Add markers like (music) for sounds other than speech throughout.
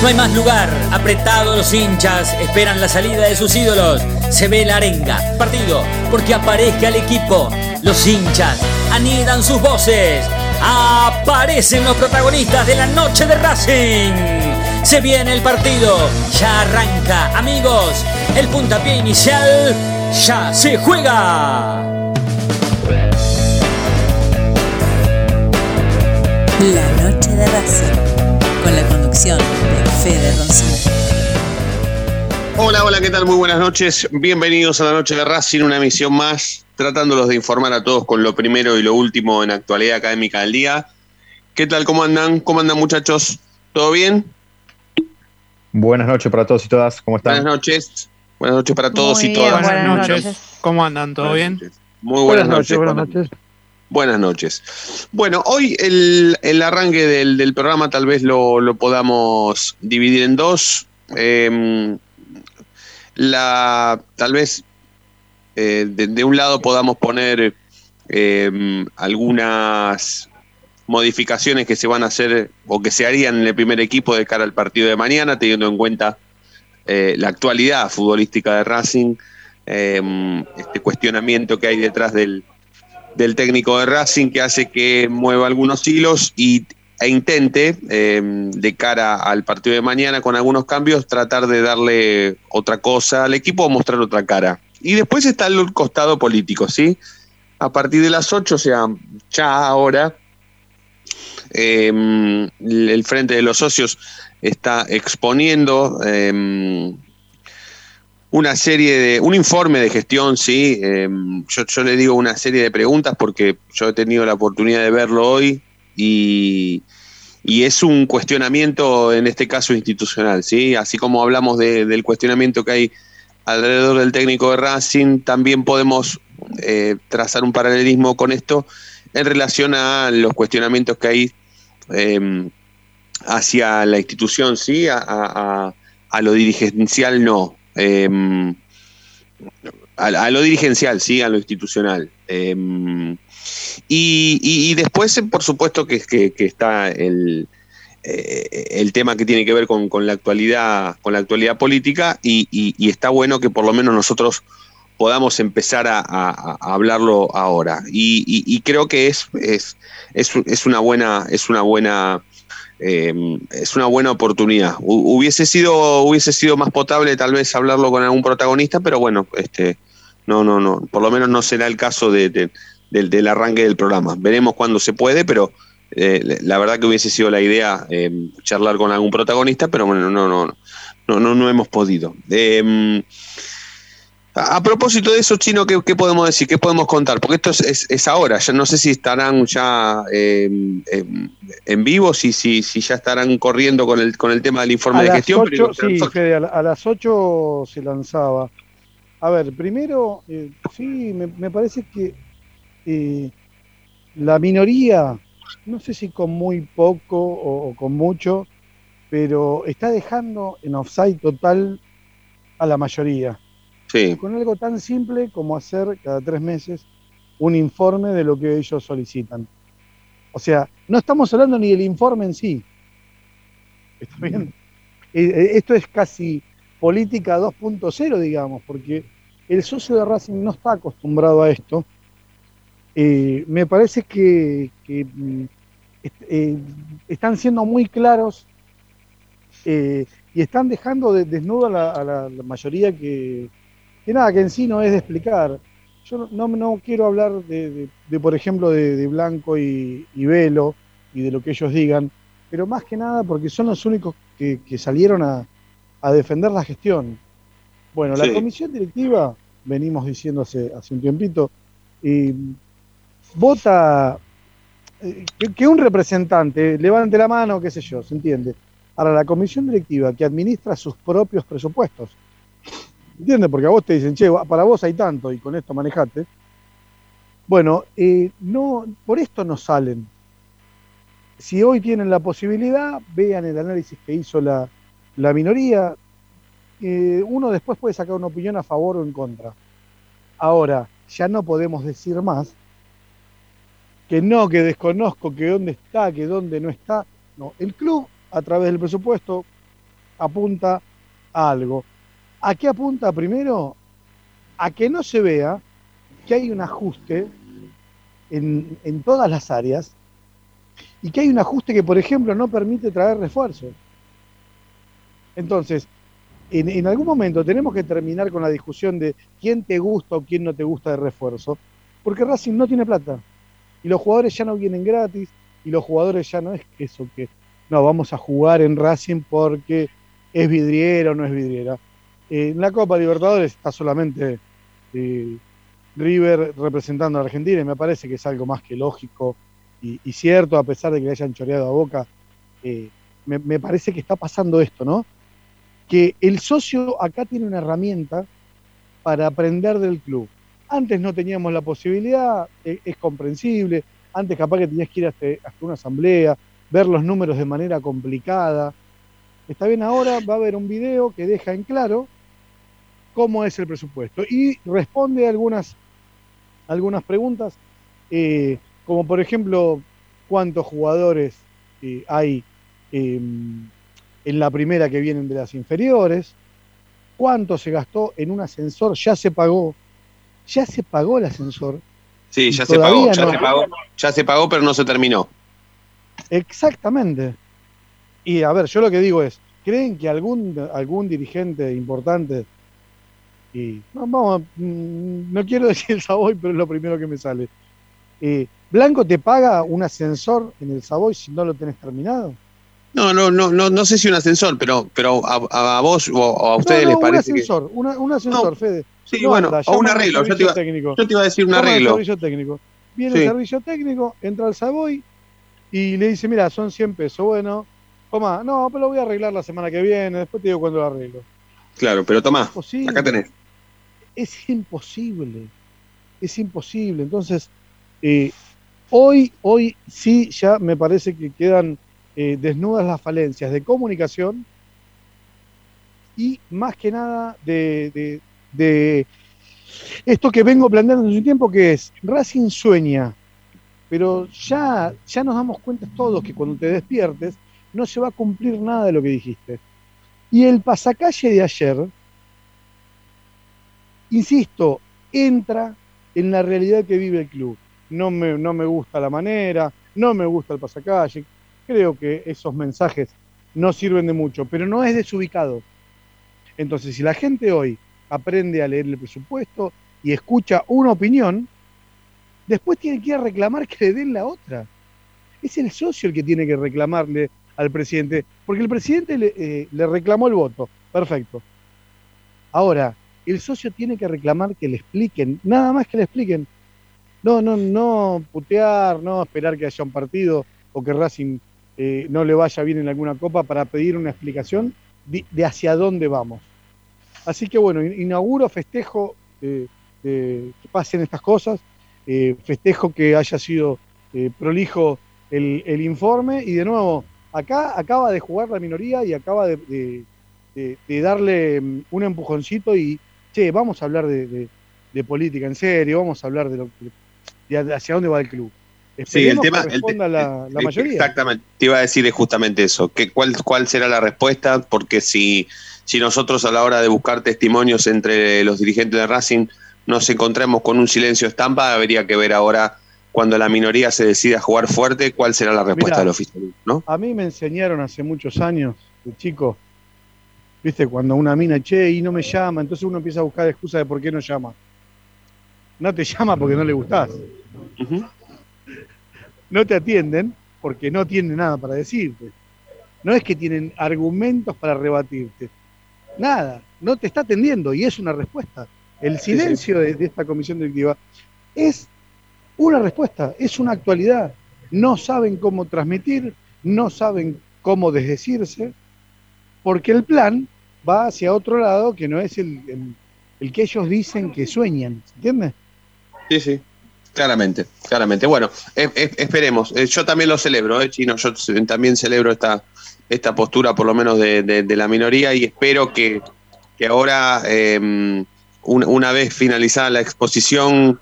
No hay más lugar, apretados los hinchas, esperan la salida de sus ídolos. Se ve la arenga, partido, porque aparezca el equipo. Los hinchas anidan sus voces. Aparecen los protagonistas de la noche de Racing. Se viene el partido, ya arranca, amigos. El puntapié inicial ya se juega. La noche de Racing, con la conducción de Fede Roncino. Hola, hola, ¿qué tal? Muy buenas noches. Bienvenidos a la noche de Racing, una emisión más, tratándolos de informar a todos con lo primero y lo último en actualidad académica del día. ¿Qué tal? ¿Cómo andan? ¿Cómo andan muchachos? ¿Todo bien? Buenas noches para todos y todas, ¿cómo están? Buenas noches. Buenas noches para todos Muy y bien, todas. buenas noches. ¿Cómo andan? ¿Todo bien? Muy buenas, noches. buenas Buenas noches. Buenas noches. Bueno, hoy el, el arranque del, del programa tal vez lo, lo podamos dividir en dos. Eh, la, tal vez eh, de, un lado podamos poner eh, algunas modificaciones que se van a hacer o que se harían en el primer equipo de cara al partido de mañana, teniendo en cuenta eh, la actualidad futbolística de Racing, eh, este cuestionamiento que hay detrás del, del técnico de Racing que hace que mueva algunos hilos y, e intente, eh, de cara al partido de mañana, con algunos cambios, tratar de darle otra cosa al equipo o mostrar otra cara. Y después está el costado político, ¿sí? A partir de las 8, o sea, ya ahora, eh, el Frente de los Socios está exponiendo eh, una serie de, un informe de gestión, sí, eh, yo, yo le digo una serie de preguntas porque yo he tenido la oportunidad de verlo hoy y, y es un cuestionamiento, en este caso institucional, sí, así como hablamos de- del cuestionamiento que hay alrededor del técnico de Racing, también podemos eh, trazar un paralelismo con esto en relación a los cuestionamientos que hay eh, hacia la institución, sí, a- a lo dirigencial no. Eh, a, lo dirigencial, sí, a lo institucional. Eh, y, y- después, por supuesto, que, que- que está el, eh, el tema que tiene que ver con, con la actualidad, con la actualidad política, y, y- está bueno que por lo menos nosotros podamos empezar a, hablarlo ahora. Y creo que es, es, es, es una buena, es una buena eh, es una buena oportunidad. Hu- Hubiese sido, hubiese sido más potable tal vez hablarlo con algún protagonista, pero bueno, este, no, no, no, por lo menos no será el caso de, de- del, del arranque del programa. Veremos cuándo se puede, pero eh, la verdad que hubiese sido la idea eh, charlar con algún protagonista, pero bueno, no, no, no, no, no hemos podido. A a propósito de eso, Chino, ¿qué, qué podemos decir? ¿Qué podemos contar? Porque esto es, es- es ahora, ya no sé si estarán ya eh, en vivo, si, si, si ya estarán corriendo con el, con el tema del informe A de gestión. 8, pero- sí, Fede, a, la- a las 8 se lanzaba. A ver, primero, eh, sí, me, me parece que eh, la minoría, no sé si con muy poco o, o con mucho, pero está dejando en offside total a la mayoría. Sí, Con algo tan simple como hacer cada tres meses un informe de lo que ellos solicitan. O sea, no estamos hablando ni del informe en sí. ¿Está bien? Eh, eh, Esto es casi política 2.0, digamos, porque el socio de Racing no está acostumbrado a esto. Eh, me parece que, que, mm, est- eh, están siendo muy claros eh, y están dejando de, desnudo a la, a la- la mayoría que, que nada, que en sí no es de explicar. Yo no, no, quiero hablar de, de- de, por ejemplo, de, de Blanco y, y Velo y de lo que ellos digan, pero más que nada porque son los únicos que, que salieron a, a defender la gestión. Bueno, la comisión directiva, venimos diciendo hace, hace un tiempito, eh, vota eh, que, que un representante levante la mano, qué sé yo, se entiende. Ahora, la comisión directiva que administra sus propios presupuestos, ¿entiendes? Porque a vos te dicen, che, para vos hay tanto y con esto manejate. Bueno, eh, no, por esto no salen. Si hoy tienen la posibilidad, vean el análisis que hizo la, la minoría. Eh, uno después puede sacar una opinión a favor o en contra. Ahora, ya no podemos decir más que no, que desconozco, que dónde está, que dónde no está. No, el club a través del presupuesto apunta a algo. ¿A qué apunta primero? A que no se vea que hay un ajuste en, en todas las áreas y que hay un ajuste que, por ejemplo, no permite traer refuerzos. Entonces, en, en, algún momento tenemos que terminar con la discusión de quién te gusta o quién no te gusta de refuerzo, porque Racing no tiene plata. Y los jugadores ya no vienen gratis, y los jugadores ya no es eso que, no, vamos a jugar en Racing porque es vidriera o no es vidriera. Eh, en la Copa Libertadores está solamente eh, River representando a Argentina y me parece que es algo más que lógico y, cierto, a pesar de que le hayan choreado a Boca. Eh, me, parece que está pasando esto, ¿no? que el socio acá tiene una herramienta para aprender del club. Antes no teníamos la posibilidad, es, es comprensible, antes capaz que tenías que ir hasta, hasta, una asamblea, ver los números de manera complicada. Está bien, ahora va a haber un video que deja en claro cómo es el presupuesto y responde algunas, algunas preguntas, eh, como por ejemplo, cuántos jugadores eh, hay eh, en la primera que vienen de las inferiores, cuánto se gastó en un ascensor, ya se pagó, ya se pagó el ascensor. Sí, ya se pagó, ya no. se pagó, ya se pagó, pero no se terminó. Exactamente. Y a ver, yo lo que digo es, ¿creen que algún, algún dirigente importante, vamos, no quiero (laughs) decir el Savoy, pero es lo primero que me sale, eh, ¿Blanco te paga un ascensor en el Savoy si no lo tenés terminado? No, no, no, no, no sé si un ascensor, pero, pero a, a vos o a ustedes no, no, les parece un ascensor, que... una, un ascensor, no, Fede. Sí, no bueno, anda, o un arreglo. Yo te, iba, técnico. yo te iba a decir un Llama arreglo. servicio técnico. Viene sí. el servicio técnico, entra al Savoy y le dice, mira, son 100 pesos. Bueno, toma, no, pero lo voy a arreglar la semana que viene, después te digo cuándo lo arreglo. Claro, pero tomá, acá tenés. Es imposible, es imposible. Entonces, eh, hoy, hoy sí ya me parece que quedan eh, desnudas las falencias de comunicación y más que nada de, de, esto que vengo planteando en un tiempo que es Racing sueña, pero ya, ya nos damos cuenta todos que cuando te despiertes no se va a cumplir nada de lo que dijiste. Y el pasacalle de ayer, insisto, entra en la realidad que vive el club. No me, no me gusta la manera, no me gusta el pasacalle, creo que esos mensajes no sirven de mucho, pero no es desubicado. Entonces, si la gente hoy aprende a leer el presupuesto y escucha una opinión, después tiene que ir a reclamar que le den la otra. Es el socio el que tiene que reclamarle al presidente, porque el presidente le, eh, le reclamó el voto, perfecto. Ahora, el socio tiene que reclamar que le expliquen, nada más que le expliquen. No, no, no putear, no esperar que haya un partido o que Racing eh, no le vaya bien en alguna copa para pedir una explicación de, hacia dónde vamos. Así que bueno, inauguro, festejo que pasen estas cosas, eh, festejo que haya sido eh, prolijo el, informe y de nuevo, acá acaba de jugar la minoría y acaba de darle mm, un empujoncito y, che, vamos a hablar de, política en serio, vamos a hablar de, lo, de hacia dónde va el club. Sí, el tema. El, la, la mayoría. Exactamente. Te iba a decir justamente eso. Que cuál, ¿Cuál será la respuesta? Porque si, si nosotros a la hora de buscar testimonios entre los dirigentes de Racing nos encontramos con un silencio estampa, habría que ver ahora cuando la minoría se decida a jugar fuerte, cuál será la respuesta Mirá, del oficialismo, ¿no? A mí me enseñaron hace muchos años, de chico, viste, cuando una mina, che, y no me llama, entonces uno empieza a buscar excusas de por qué no llama. No te llama porque no le gustás. Uh -huh no te atienden porque no tienen nada para decirte. No es que tienen argumentos para rebatirte. Nada, no te está atendiendo y es una respuesta. El silencio de, de esta comisión directiva es una respuesta, es una actualidad. No saben cómo transmitir, no saben cómo desdecirse, porque el plan va hacia otro lado que no es el, el, que ellos dicen que sueñan, ¿entiendes? Sí, sí. Claramente, claramente. Bueno, eh, eh, esperemos. Eh, yo también lo celebro, ¿eh, Chino. Yo también celebro esta, esta postura, por lo menos, de, de, de la minoría, y espero que, que ahora, una, vez finalizada la exposición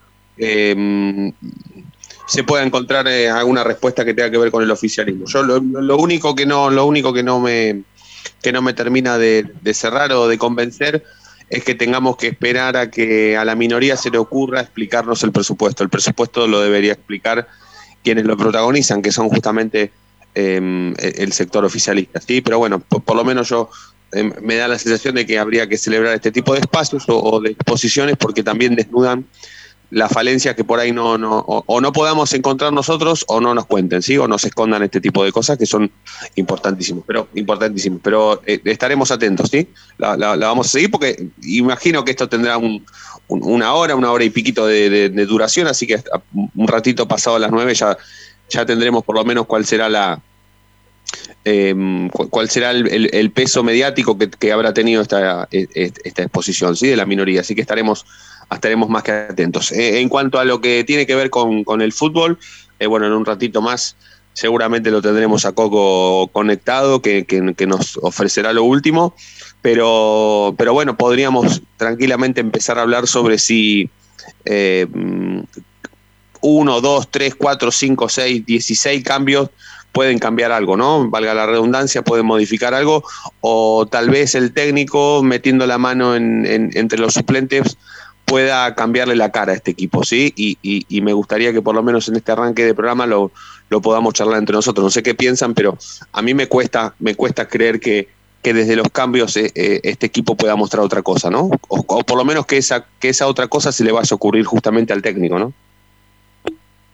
se pueda encontrar eh, alguna respuesta que tenga que ver con el oficialismo. Yo lo, único que no, lo único que no me que no me termina de, cerrar o de convencer es que tengamos que esperar a que a la minoría se le ocurra explicarnos el presupuesto. El presupuesto lo debería explicar quienes lo protagonizan, que son justamente em, el sector oficialista. ¿sí? Pero bueno, por, lo menos yo em, me da la sensación de que habría que celebrar este tipo de espacios o de exposiciones porque también desnudan la falencia que por ahí no, no o, no podamos encontrar nosotros o no nos cuenten, ¿sí? O nos escondan este tipo de cosas que son importantísimos, pero importantísimos. Pero eh, estaremos atentos, ¿sí? La, vamos a seguir porque imagino que esto tendrá una hora, una hora y piquito de, duración, así que un ratito pasado a las nueve ya, ya tendremos por lo menos cuál será la, em, cuál será el, peso mediático que, habrá tenido esta, e, e, esta exposición ¿sí? de la minoría. Así que estaremos estaremos más que atentos. Eh, en cuanto a lo que tiene que ver con, el fútbol, eh, bueno, en un ratito más seguramente lo tendremos a Coco conectado, que, nos ofrecerá lo último, pero, pero bueno, podríamos tranquilamente empezar a hablar sobre si eh, uno, dos, tres, cuatro, cinco, seis, dieciséis cambios pueden cambiar algo, ¿no? Valga la redundancia, pueden modificar algo, o tal vez el técnico metiendo la mano entre los suplentes pueda cambiarle la cara a este equipo, ¿sí? Y, me gustaría que por lo menos en este arranque de programa lo, podamos charlar entre nosotros. No sé qué piensan, pero a mí me cuesta, me cuesta creer que, que desde los cambios eh, eh, este equipo pueda mostrar otra cosa, ¿no? O, por lo menos que esa, que esa otra cosa se le vaya a ocurrir justamente al técnico, ¿no?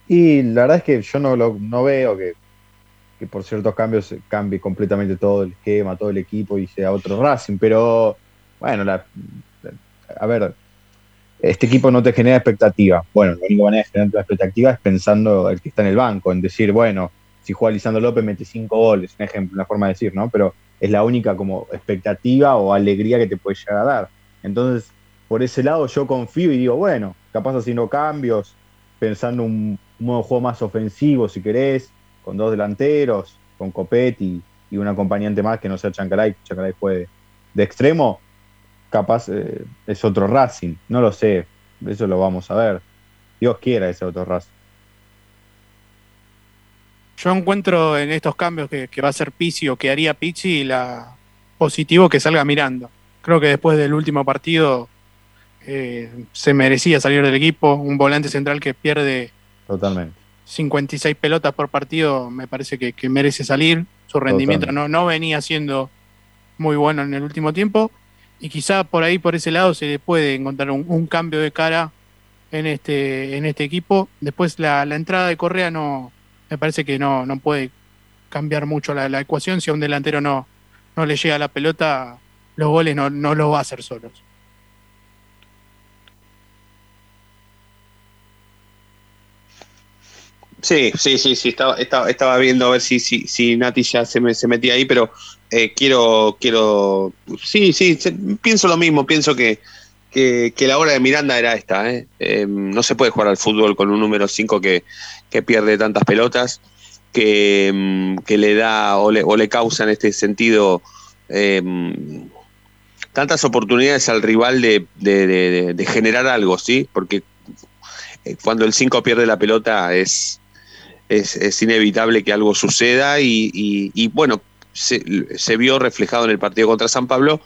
Y la verdad es que yo no, lo, no veo que, que por ciertos cambios cambie completamente todo el esquema, todo el equipo y sea otro Racing, pero bueno, la, a ver, este equipo no te genera expectativa. Bueno, la única manera de generar la expectativa es pensando el que está en el banco, en decir, bueno, si juega Lisandro López mete cinco goles, un ejemplo, una forma de decir, ¿no? Pero es la única como expectativa o alegría que te puede llegar a dar. Entonces, por ese lado yo confío y digo, bueno, capaz haciendo cambios, pensando un, modo de juego más ofensivo, si querés, con dos delanteros, con Copetti y un acompañante más que no sea Chancaray, Chancaray fue de extremo, capaz eh, es otro Racing, no lo sé, eso lo vamos a ver. Dios quiera ese otro Racing. Yo encuentro en estos cambios que, va a ser Pizzi o que haría Pizzi la positivo que salga mirando. Creo que después del último partido eh, se merecía salir del equipo. Un volante central que pierde Totalmente. 56 pelotas por partido me parece que, merece salir. Su rendimiento no, no venía siendo muy bueno en el último tiempo y quizá por ahí, por ese lado, se le puede encontrar un, cambio de cara en este, en este equipo. Después la, entrada de Correa no, me parece que no, no puede cambiar mucho la, ecuación. Si a un delantero no, no le llega la pelota, los goles no, no los va a hacer solos. Sí, sí, sí, sí, estaba, estaba, viendo a ver si, si, si Nati ya se, me, se metía ahí, pero eh, quiero, quiero, sí, sí, pienso lo mismo, pienso que, que, la hora de Miranda era esta. ¿eh? Eh, no se puede jugar al fútbol con un número 5 que, pierde tantas pelotas, que, mm, que le da o le, o le, causa en este sentido tantas oportunidades al rival de, de, generar algo, ¿sí? Porque cuando el 5 pierde la pelota es, es, inevitable que algo suceda y, bueno, se, vio reflejado en el partido contra San Pablo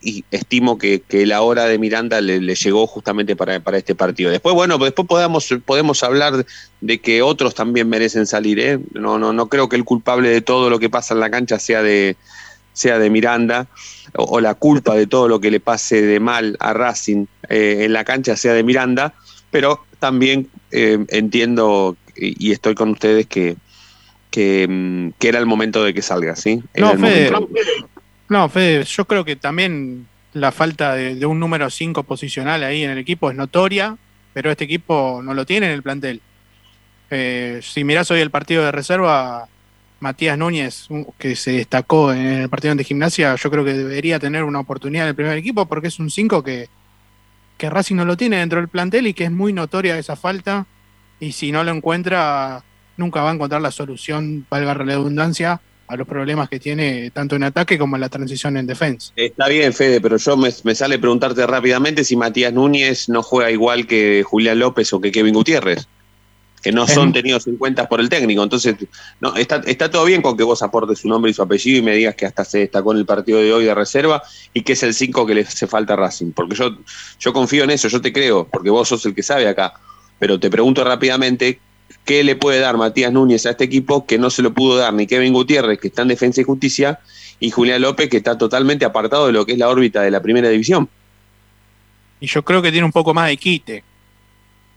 y estimo que, la hora de Miranda le, llegó justamente para, este partido. Después, bueno, después podemos, podemos hablar de que otros también merecen salir. ¿eh? No, no, no creo que el culpable de todo lo que pasa en la cancha sea de, sea de Miranda o, la culpa de todo lo que le pase de mal a Racing eh, en la cancha sea de Miranda, pero también eh, entiendo y estoy con ustedes que, mm, que, era el momento de que salga, ¿sí? no, Fede, no, Fede, yo creo que también la falta de, un número 5 posicional ahí en el equipo es notoria, pero este equipo no lo tiene en el plantel. Eh, si mirás hoy el partido de reserva, Matías Núñez, que se destacó en el partido de gimnasia, yo creo que debería tener una oportunidad en el primer equipo porque es un 5 que, que Racing no lo tiene dentro del plantel y que es muy notoria esa falta y si no lo encuentra, nunca va a encontrar la solución, valga la redundancia, a los problemas que tiene tanto en ataque como en la transición en defensa. Está bien, Fede, pero yo me, me sale preguntarte rápidamente si Matías Núñez no juega igual que Julián López o que Kevin Gutiérrez, que no son tenidos en cuenta por el técnico. Entonces, no, está, está todo bien con que vos aportes su nombre y su apellido y me digas que hasta se destacó en el partido de hoy de reserva y que es el 5 que le hace falta a Racing. Porque yo, yo confío en eso, yo te creo, porque vos sos el que sabe acá. Pero te pregunto rápidamente, ¿qué le puede dar Matías Núñez a este equipo que no se lo pudo dar ni Kevin Gutiérrez, que está en Defensa y Justicia, y Julián López, que está totalmente apartado de lo que es la órbita de la primera división? Y yo creo que tiene un poco más de quite,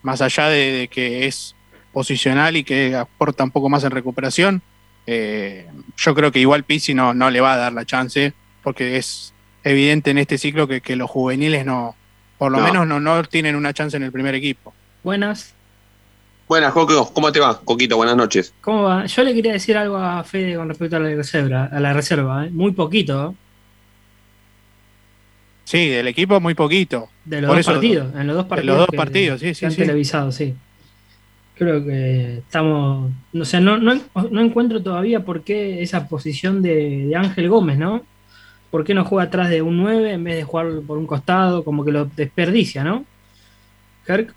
más allá de, de que es posicional y que aporta un poco más en recuperación. eh, yo creo que igual Pizzi no, no le va a dar la chance, porque es evidente en este ciclo que, que los juveniles no, por lo No. menos no, no tienen una chance en el primer equipo. Buenas. Buenas, Coco, ¿cómo te va? Coquito, buenas noches. ¿Cómo va? Yo le quería decir algo a Fede con respecto a la reserva, a la reserva, ¿eh? muy poquito, ¿eh? Sí, del equipo muy poquito. de los Por dos eso- partidos, en los dos de partidos. los dos que- partidos, sí, sí, han sí. televisado, sí. Creo que estamos, no sé, no, no, no encuentro todavía por qué esa posición de, de Ángel Gómez, ¿no? ¿Por qué no juega atrás de un 9 en vez de jugar por un costado? Como que lo desperdicia, ¿no? Kirk,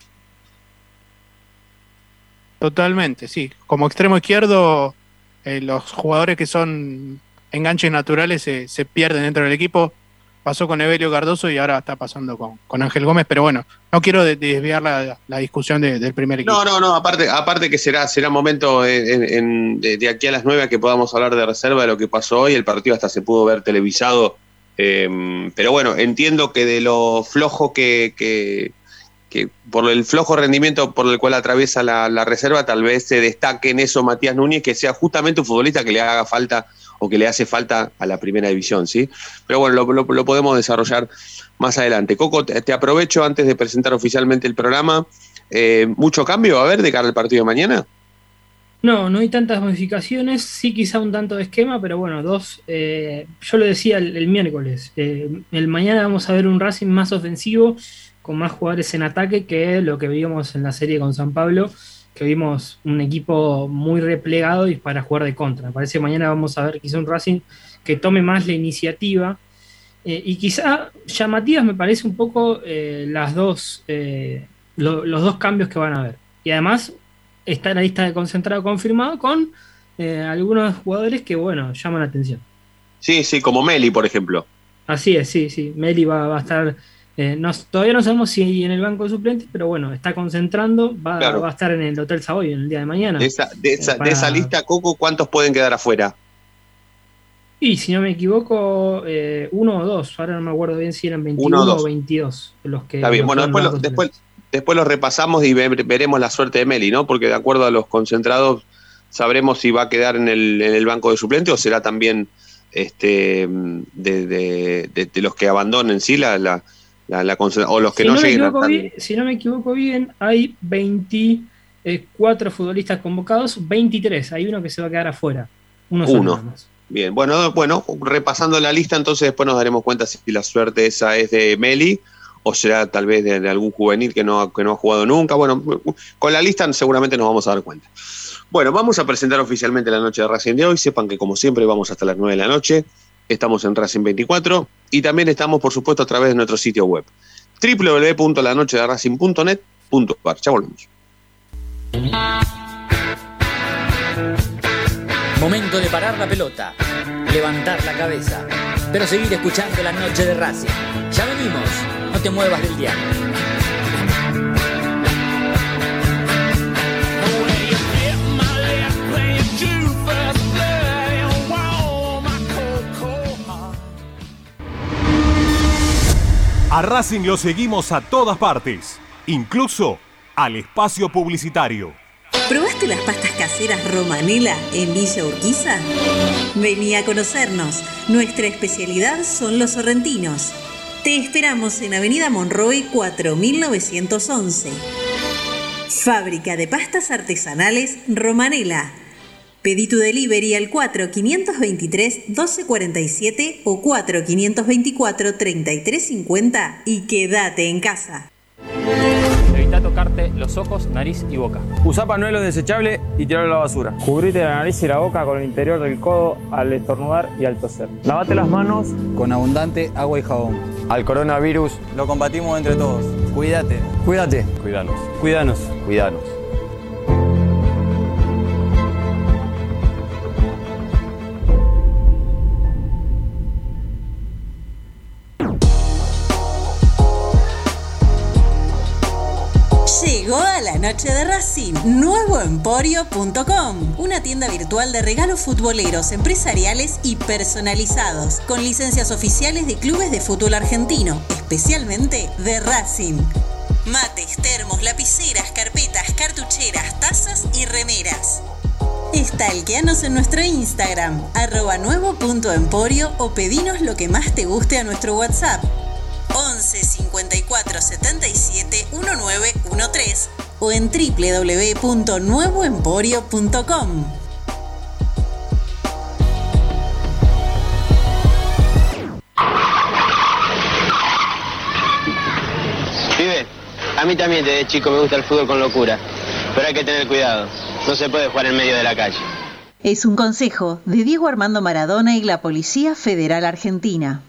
Totalmente, sí. Como extremo izquierdo, eh, los jugadores que son enganches naturales se, se pierden dentro del equipo. Pasó con Evelio Cardoso y ahora está pasando con, con Ángel Gómez, pero bueno, no quiero de- desviar la, la discusión de- del primer equipo. No, no, no, aparte, aparte que será, será momento en- en- de, de aquí a las 9 a que podamos hablar de reserva de lo que pasó hoy. El partido hasta se pudo ver televisado. eh, pero bueno, entiendo que de lo flojo que, que, que por el flojo rendimiento por el cual atraviesa la, reserva, tal vez se destaque en eso Matías Núñez, que sea justamente un futbolista que le haga falta o que le hace falta a la primera división, ¿sí? Pero bueno, lo, lo- podemos desarrollar más adelante. Coco, te, aprovecho antes de presentar oficialmente el programa. Eh, ¿Mucho cambio va a haber de cara al partido de mañana? No, no hay tantas modificaciones, sí quizá un tanto de esquema, pero bueno, dos, eh, yo lo decía el, el miércoles, eh, el mañana vamos a ver un Racing más ofensivo, con más jugadores en ataque que lo que vimos en la serie con San Pablo, que vimos un equipo muy replegado y para jugar de contra. Me parece que mañana vamos a ver quizá un Racing que tome más la iniciativa. eh, y quizá llamativas me parece un poco eh, las dos, eh, lo- los dos cambios que van a haber. Y además está en la lista de concentrado confirmado con algunos jugadores que, bueno, llaman la atención. Sí, sí, como Meli, por ejemplo. Así es, sí, sí. Meli va, va a estar. Eh, no- todavía no sabemos si en el banco de suplentes, pero bueno, está concentrando. Va, Claro. va a estar en el Hotel Savoy en el día de mañana. De esa, de esa, Eh, de esa para- lista, Coco, ¿cuántos pueden quedar afuera? Y si no me equivoco, eh, uno o dos. Ahora no me acuerdo bien si eran 21 Uno o o dos. 22 los que. Está bien, los bueno, después, lo- después, suplentes. después lo repasamos y ve- veremos la suerte de Meli, ¿no? Porque de acuerdo a los concentrados, sabremos si va a quedar en el, en el banco de suplentes o será también este de, de- de- de los que abandonen sí la, la, la- o los que si, no, lleguen equivoco bien, si no me equivoco bien, hay 24 futbolistas convocados, 23. Hay uno que se va a quedar afuera. Uno, Uno. Bien, bueno, bueno, repasando la lista, entonces después nos daremos cuenta si la suerte esa es de Meli o será tal vez de, de algún juvenil que no, que no ha jugado nunca. Bueno, con la lista seguramente nos vamos a dar cuenta. Bueno, vamos a presentar oficialmente la noche de Racing de hoy. Sepan que como siempre vamos hasta las 9 de la noche. Estamos en Racing 24 y también estamos, por supuesto, a través de nuestro sitio web www.lanochederacing.net.ar. Ya volvemos. Momento de parar la pelota, levantar la cabeza, pero seguir escuchando la noche de Racing. Ya venimos, no te muevas del diario. A Racing lo seguimos a todas partes, incluso al espacio publicitario. ¿Probaste las pastas caseras Romanela en Villa Urquiza? Vení a conocernos. Nuestra especialidad son los sorrentinos. Te esperamos en Avenida Monroy 4911. Fábrica de pastas artesanales Romanela. Pedí tu delivery al 4523-1247 o 4524-3350 y quédate en casa. Evita tocarte los ojos, nariz y boca. Usa panuelo desechable y tirarlo a la basura. Cubrite la nariz y la boca con el interior del codo al estornudar y al toser. Lavate las manos con abundante agua y jabón. Al coronavirus lo combatimos entre todos. Cuídate. Cuídate. Cuídanos. Cuídanos. Cuídanos. Llegó a la noche de Racing, nuevoemporio.com, una tienda virtual de regalos futboleros, empresariales y personalizados, con licencias oficiales de clubes de fútbol argentino, especialmente de Racing. Mates, termos, lapiceras, carpetas, cartucheras, tazas y remeras. Estalqueanos en nuestro Instagram, arroba nuevo.emporio o pedinos lo que más te guste a nuestro WhatsApp 11 54 77 1913 o en www.nuevoemporio.com. Vive, a mí también desde chico me gusta el fútbol con locura, pero hay que tener cuidado, no se puede jugar en medio de la calle. Es un consejo de Diego Armando Maradona y la Policía Federal Argentina.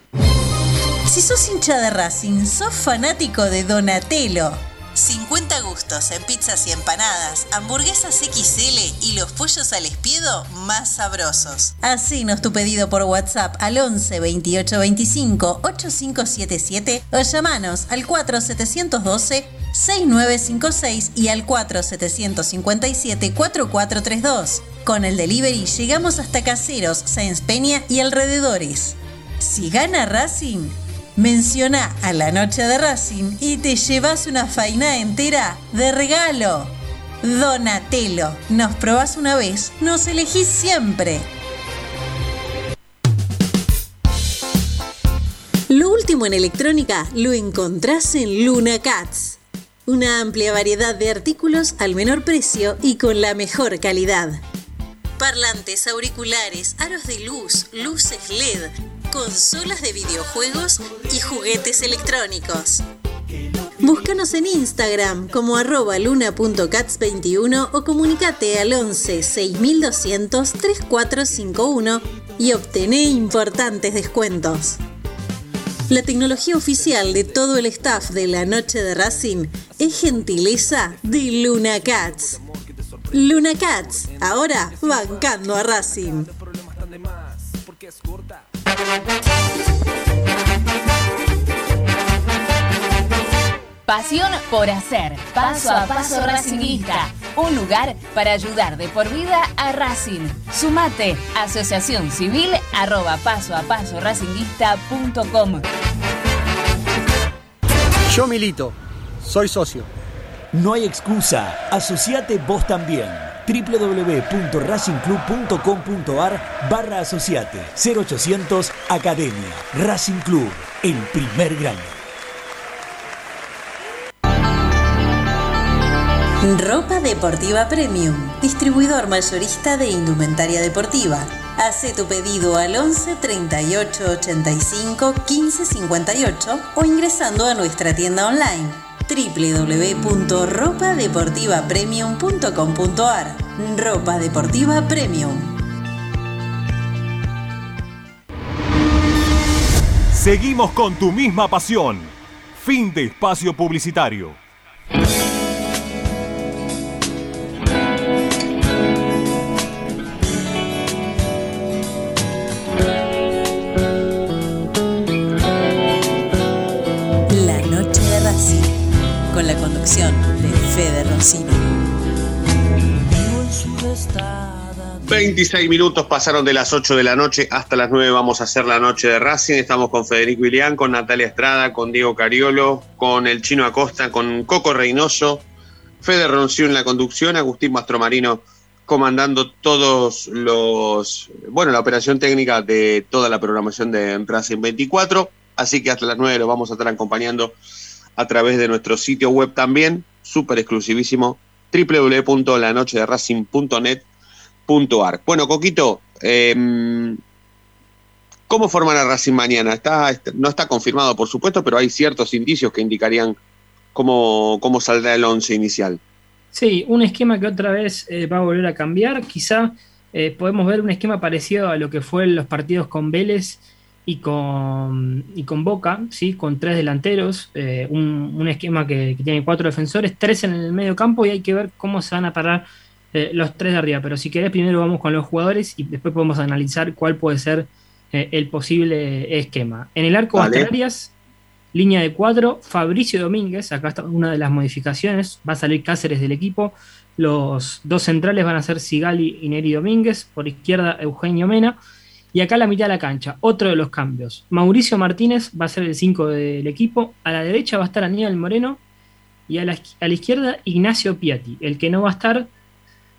Si sos hincha de Racing, sos fanático de Donatello. 50 gustos en pizzas y empanadas, hamburguesas XL y los pollos al espiedo más sabrosos. Hacenos tu pedido por WhatsApp al 11 28 25 8577 o llamanos al 4712 6956 y al 4757 4432. Con el delivery llegamos hasta Caseros, Sáenz Peña y alrededores. Si gana Racing, Menciona a la noche de Racing y te llevas una faina entera de regalo. Donatello, nos probás una vez, nos elegís siempre. Lo último en electrónica lo encontrás en Luna Cats. Una amplia variedad de artículos al menor precio y con la mejor calidad. Parlantes, auriculares, aros de luz, luces LED, consolas de videojuegos y juguetes electrónicos. Búscanos en Instagram como arroba luna.cats21 o comunicate al 11 6200 3451 y obtené importantes descuentos. La tecnología oficial de todo el staff de la noche de Racing es gentileza de Luna Cats. Luna Cats, ahora bancando a Racing. Pasión por hacer, paso a paso Racingista, un lugar para ayudar de por vida a Racing. Sumate, asociación civil arroba paso a paso racinguista.com. Yo milito, soy socio. No hay excusa, asociate vos también www.racingclub.com.ar barra asociate 0800 Academia Racing Club, el primer grande. Ropa Deportiva Premium, distribuidor mayorista de indumentaria deportiva. Hace tu pedido al 11 38 85 15 58 o ingresando a nuestra tienda online www.ropadeportivapremium.com.ar Ropa Deportiva Premium. Seguimos con tu misma pasión. Fin de espacio publicitario. De Fede Roncino. 26 minutos pasaron de las 8 de la noche hasta las 9 vamos a hacer la noche de Racing. Estamos con Federico Ilián, con Natalia Estrada, con Diego Cariolo, con el Chino Acosta, con Coco Reynoso, Fede Roncino en la conducción, Agustín Mastromarino comandando todos los, bueno, la operación técnica de toda la programación de Racing 24. Así que hasta las 9 lo vamos a estar acompañando a través de nuestro sitio web también, súper exclusivísimo, www.lanochederacing.net.ar. Bueno, Coquito, eh, ¿cómo forman a Racing mañana? Está, no está confirmado, por supuesto, pero hay ciertos indicios que indicarían cómo, cómo saldrá el once inicial. Sí, un esquema que otra vez eh, va a volver a cambiar. Quizá eh, podemos ver un esquema parecido a lo que fue en los partidos con Vélez y con, y con Boca, ¿sí? con tres delanteros, eh, un, un, esquema que, que, tiene cuatro defensores, tres en el medio campo y hay que ver cómo se van a parar eh, los tres de arriba. Pero si querés, primero vamos con los jugadores y después podemos analizar cuál puede ser eh, el posible esquema. En el arco vale. Arias, línea de cuatro, Fabricio Domínguez, acá está una de las modificaciones, va a salir Cáceres del equipo. Los dos centrales van a ser Sigali y Neri Domínguez, por izquierda Eugenio Mena. Y acá la mitad de la cancha, otro de los cambios. Mauricio Martínez va a ser el 5 del equipo. A la derecha va a estar Aníbal Moreno. Y a la, a la, izquierda Ignacio Piatti. El que no va a estar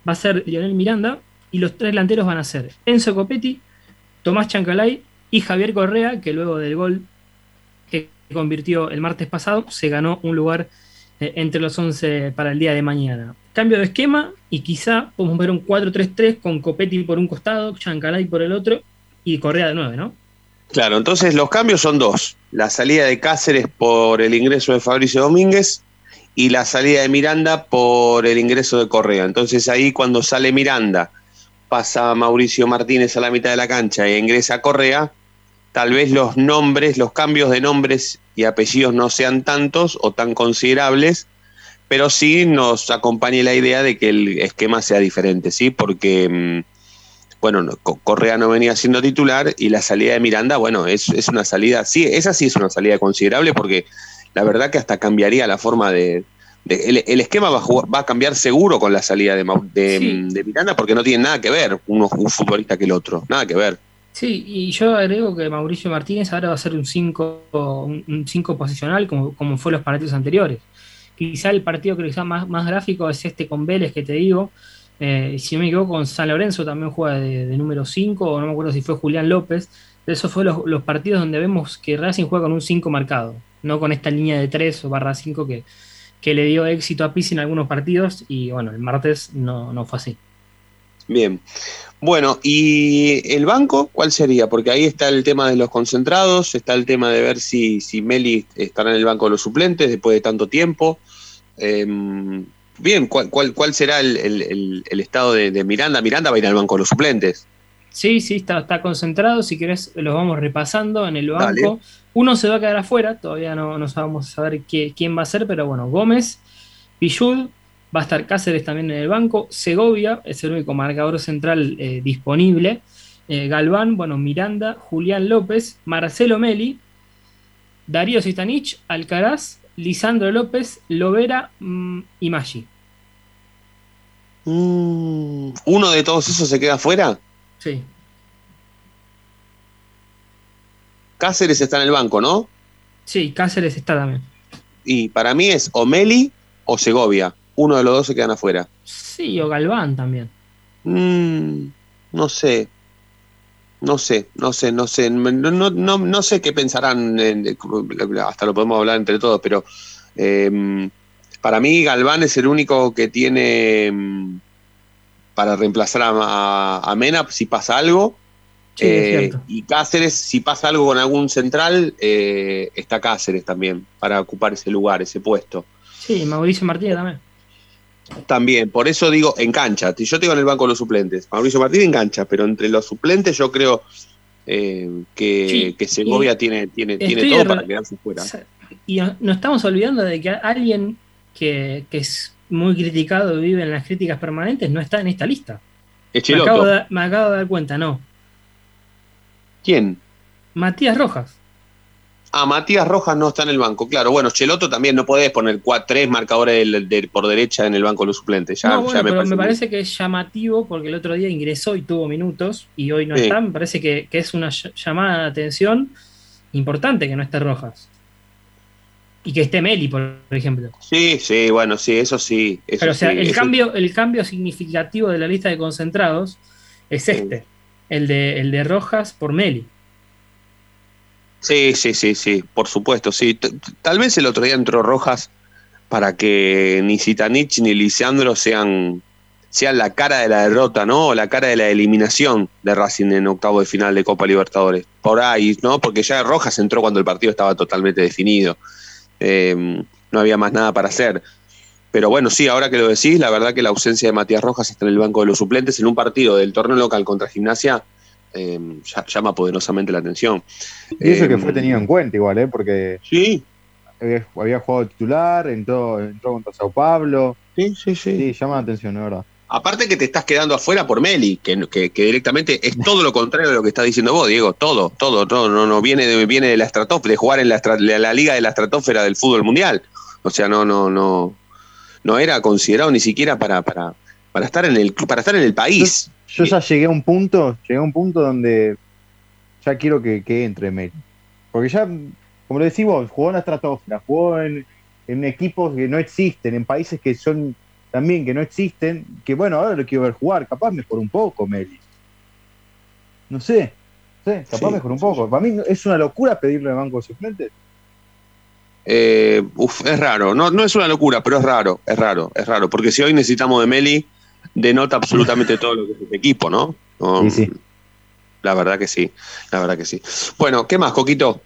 va a ser Lionel Miranda. Y los tres delanteros van a ser Enzo Copetti, Tomás Chancalay y Javier Correa, que luego del gol que convirtió el martes pasado, se ganó un lugar eh, entre los 11 para el día de mañana. Cambio de esquema y quizá podemos ver un 4-3-3 con Copetti por un costado, Chancalay por el otro y Correa de 9, ¿no? Claro, entonces los cambios son dos. La salida de Cáceres por el ingreso de Fabricio Domínguez y la salida de Miranda por el ingreso de Correa. Entonces ahí cuando sale Miranda, pasa Mauricio Martínez a la mitad de la cancha e ingresa Correa, tal vez los nombres, los cambios de nombres y apellidos no sean tantos o tan considerables, pero sí nos acompañe la idea de que el esquema sea diferente, ¿sí? Porque... Mmm, bueno, Correa no venía siendo titular y la salida de Miranda, bueno, es, es, una salida, sí, esa sí es una salida considerable porque la verdad que hasta cambiaría la forma de... de el, el, esquema va a, jugar, va a, cambiar seguro con la salida de, de, sí. de, Miranda porque no tiene nada que ver uno, un futbolista que el otro, nada que ver. Sí, y yo agrego que Mauricio Martínez ahora va a ser un 5 un cinco posicional como, como fue los partidos anteriores. Quizá el partido que quizá más, más gráfico es este con Vélez que te digo, eh, si no me equivoco, con San Lorenzo también juega de, número 5, o no me acuerdo si fue Julián López. Esos fueron los, partidos donde vemos que Racing juega con un 5 marcado, no con esta línea de 3 o barra 5 que, que le dio éxito a Pizzi en algunos partidos, y bueno, el martes no, no fue así. Bien. Bueno, ¿y el banco cuál sería? Porque ahí está el tema de los concentrados, está el tema de ver si, si Meli estará en el banco de los suplentes después de tanto tiempo. Eh, Bien, ¿cuál, cuál, cuál será el, el, el estado de, de, Miranda? Miranda va a ir al banco de los suplentes. Sí, sí, está, está concentrado. Si querés, los vamos repasando en el banco. Dale. Uno se va a quedar afuera, todavía no, no sabemos saber qué, quién va a ser, pero bueno, Gómez, Pichud, va a estar Cáceres también en el banco, Segovia es el único marcador central eh, disponible, eh, Galván, bueno, Miranda, Julián López, Marcelo Meli, Darío Sitanich, Alcaraz, Lisandro López, Lovera mmm, y Maggi. Mm, ¿Uno de todos esos se queda fuera? Sí. Cáceres está en el banco, ¿no? Sí, Cáceres está también. Y para mí es o Meli o Segovia. Uno de los dos se quedan afuera. Sí, o Galván también. Mm, no sé. No sé, no sé, no sé, no, no, no, no sé qué pensarán, en, hasta lo podemos hablar entre todos, pero eh, para mí Galván es el único que tiene mm, para reemplazar a, a, a Mena si pasa algo. Sí, eh, y Cáceres, si pasa algo con algún central, eh, está Cáceres también para ocupar ese lugar, ese puesto. Sí, Mauricio Martínez también. También, por eso digo en cancha. Yo tengo en el banco los suplentes. Mauricio Martínez en cancha, pero entre los suplentes yo creo eh, que, sí, que, Segovia tiene, tiene, tiene todo para quedarse fuera. Y nos estamos olvidando de que alguien que, que, es muy criticado y vive en las críticas permanentes no está en esta lista. Me, acabo de, me acabo de dar cuenta, no. ¿Quién? Matías Rojas. Ah, Matías Rojas no está en el banco. Claro, bueno, Cheloto también no podés poner cuatro, tres marcadores de, de, por derecha en el banco de los suplentes. Ya, no, bueno, ya me, pero parece me parece que es llamativo porque el otro día ingresó y tuvo minutos y hoy no sí. está. Me parece que, que, es una llamada de atención importante que no esté Rojas. Y que esté Meli, por ejemplo. Sí, sí, bueno, sí, eso sí. Eso pero o sea, sí, el, cambio, el cambio significativo de la lista de concentrados es este, sí. el, de, el de Rojas por Meli. Sí, sí, sí, sí, por supuesto, sí. Tal vez el otro día entró Rojas para que ni Zitanich ni Lisandro sean, sean la cara de la derrota, ¿no? O la cara de la eliminación de Racing en octavo de final de Copa Libertadores. Por ahí, ¿no? Porque ya Rojas entró cuando el partido estaba totalmente definido. Eh, no había más nada para hacer. Pero bueno, sí, ahora que lo decís, la verdad que la ausencia de Matías Rojas está en el banco de los suplentes en un partido del torneo local contra Gimnasia eh, llama poderosamente la atención. Y eso que Eh, fue tenido en cuenta igual, ¿eh? Porque sí. había, había jugado titular, entró, entró contra Sao Pablo. Sí, sí, sí. Sí, llama la atención, de verdad. Aparte que te estás quedando afuera por Meli, que, que- que directamente es todo lo contrario de lo que estás diciendo vos, Diego. Todo, todo, todo. No, no viene de, viene de la estratosfera, de jugar en la, la, la liga de la estratosfera del fútbol mundial. O sea, no, no, no, no era considerado ni siquiera para, para, para estar en el para estar en el país. Yo ya llegué a un punto, llegué a un punto donde ya quiero que, que entre Meli. Porque ya, como lo decís vos, jugó en la estratosfera, jugó en, en equipos que no existen, en países que son también que no existen, que bueno, ahora lo quiero ver jugar, capaz mejor un poco, Meli. No sé, no sé, capaz Sí, mejor un poco. Para mí es una locura pedirle de banco de suplentes. Eh, uf, es raro. No, no es una locura, pero es raro, es raro, es raro. Porque si hoy necesitamos de Meli, denota absolutamente todo lo que es este equipo, ¿no? No, Sí, sí. La verdad que sí, la verdad que sí. Bueno, ¿qué más, Coquito?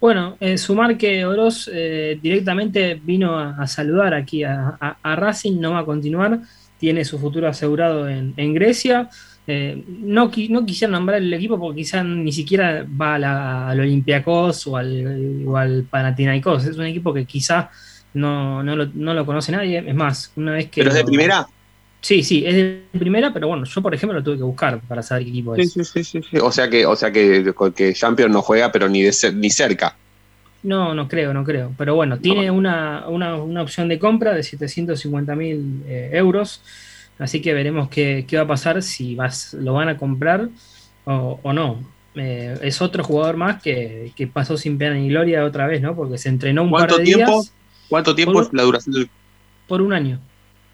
Bueno, eh, sumar que Oroz eh, directamente vino a, a saludar aquí a, a- a Racing, no va a continuar, tiene su futuro asegurado en, en Grecia. Eh, no, qui- no quisiera nombrar el equipo porque quizá ni siquiera va a la- al Olympiacos o al, o al Panathinaikos. Es un equipo que quizá no, no, lo, no lo conoce nadie. Es más, una vez que. ¿Pero es de lo- primera? Sí, sí, es de primera, pero bueno, yo por ejemplo lo tuve que buscar para saber qué equipo es. Sí, sí, sí, sí. O sea que, o sea que, que Champions no juega, pero ni de cer- ni cerca. No, no creo, no creo. Pero bueno, tiene una, una, una opción de compra de 750 mil euros. Así que veremos qué, qué va a pasar, si vas, lo van a comprar o, o no. Eh, es otro jugador más que, que pasó sin pena ni gloria otra vez, ¿no? Porque se entrenó un par ¿Cuánto de tiempo? días ¿Cuánto tiempo Por- es la duración del por un año.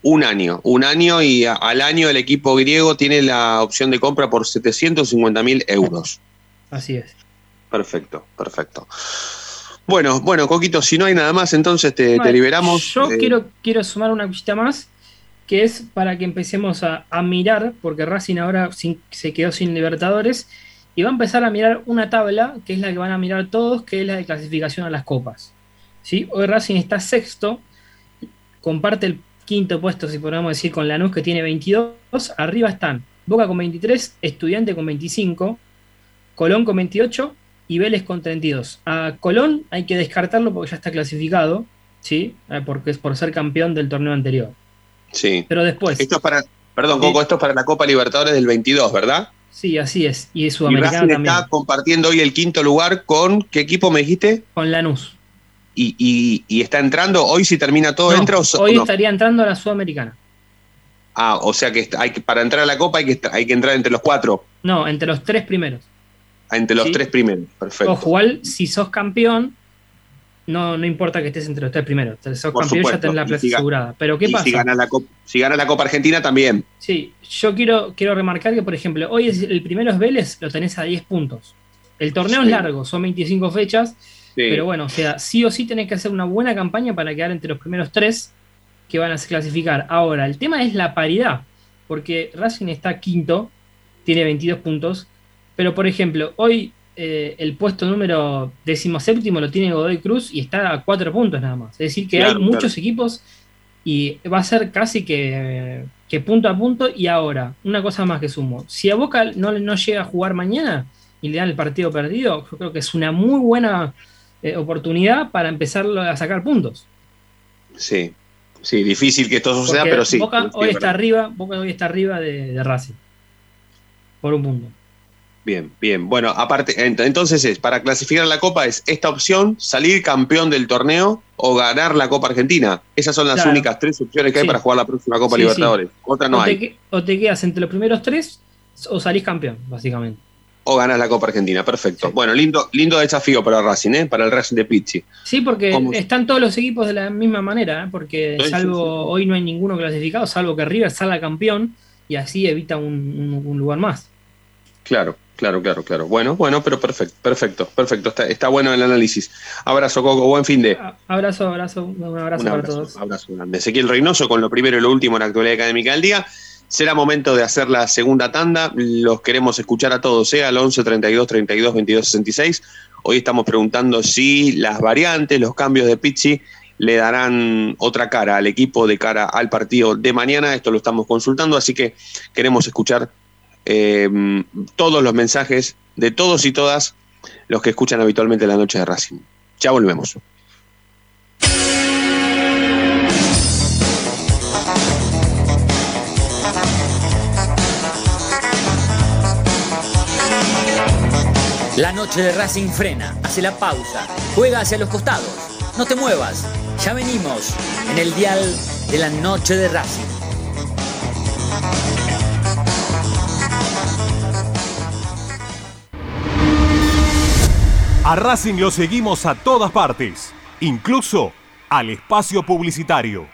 Un año, un año y a- al año el equipo griego tiene la opción de compra por 750 mil euros. Así es. Perfecto, perfecto. Bueno, bueno, Coquito, si no hay nada más, entonces te, liberamos. Yo Eh, quiero, quiero sumar una cosita más, que es para que empecemos a, a mirar, porque Racing ahora sin- se quedó sin Libertadores, y va a empezar a mirar una tabla, que es la que van a mirar todos, que es la de clasificación a las copas. ¿Sí? Hoy Racing está sexto, comparte el quinto puesto, si podemos decir, con Lanús, que tiene 22. Arriba están Boca con 23, Estudiante con 25, Colón con 28 y Vélez con 32. A Colón hay que descartarlo porque ya está clasificado, ¿sí? Eh, Porque es por ser campeón del torneo anterior. Sí. Pero después, Esto es para, perdón, Coco, esto es para la Copa Libertadores del 22, ¿verdad? sí, así es. Y es Y sudamericano Racing también. está compartiendo hoy el quinto lugar con, ¿qué equipo me dijiste? Con Lanús. Y, y- y está entrando, hoy si termina todo, No, entra o so- hoy no? estaría entrando a la sudamericana. Ah, o sea que hay que, para entrar a la Copa hay que, hay que entrar entre los cuatro, No, entre los tres primeros. entre los Sí. tres primeros. Perfecto. Ojo, igual, si sos campeón, no, no importa que estés entre los tres primeros. Si sos Por campeón ya supuesto. tenés la plaza si asegurada. Pero ¿qué pasa? Si gana, la Copa, si gana la Copa Argentina también. Sí, yo quiero, quiero remarcar que, por ejemplo, hoy es, el primero es Vélez, lo tenés a 10 puntos. El torneo Sí. es largo, son 25 fechas. Pero bueno, o sea, sí o sí tenés que hacer una buena campaña para quedar entre los primeros tres que van a clasificar. Ahora, el tema es la paridad, porque Racing está quinto, tiene 22 puntos, pero por ejemplo, hoy eh, el puesto número decimoséptimo lo tiene Godoy Cruz y está a 4 puntos nada más. Es decir, que Claro, hay muchos claro. equipos y va a ser casi que, que punto a punto. Y ahora, una cosa más que sumo: si a Boca no, no llega a jugar mañana y le dan el partido perdido, yo creo que es una muy buena eh, oportunidad para empezar a sacar puntos. Sí. Sí, difícil que esto suceda, pero sí. Boca hoy es está arriba, Boca hoy está arriba de, de Racing. Por un punto. Bien, bien. Bueno, aparte, ent- entonces es, para clasificar la Copa es esta opción, salir campeón del torneo o ganar la Copa Argentina. Esas son las Claro. únicas tres opciones que hay para jugar la próxima Copa Sí, Libertadores. sí. Otra no o, hay. Te, o te quedas entre los primeros tres o salís campeón, básicamente. O ganas la Copa Argentina, perfecto. Bueno, lindo, lindo desafío para Racing, ¿eh? Para el Racing de Pizzi. Sí, porque ¿Cómo? están todos los equipos de la misma manera, ¿eh? porque Sí, salvo sí. hoy no hay ninguno clasificado, salvo que River salga campeón y así evita un, un- un lugar más. Claro, claro, claro, claro. Bueno, bueno, pero perfecto, perfecto, perfecto. Está, está bueno el análisis. Abrazo, Coco, buen fin de. Abrazo, abrazo, un abrazo Un para abrazo, todos. abrazo grande. Ezequiel Reynoso con lo primero y lo último en la actualidad académica del día. Será momento de hacer la segunda tanda. Los queremos escuchar a todos, ¿eh? al 11 32 32 22 66. Hoy estamos preguntando si las variantes, los cambios de Pizzi le darán otra cara al equipo de cara al partido de mañana. Esto lo estamos consultando, así que queremos escuchar eh, todos los mensajes de todos y todas los que escuchan habitualmente la noche de Racing. Ya volvemos. La noche de Racing frena, hace la pausa, juega hacia los costados. No te muevas, ya venimos en el dial de la noche de Racing. A Racing lo seguimos a todas partes, incluso al espacio publicitario.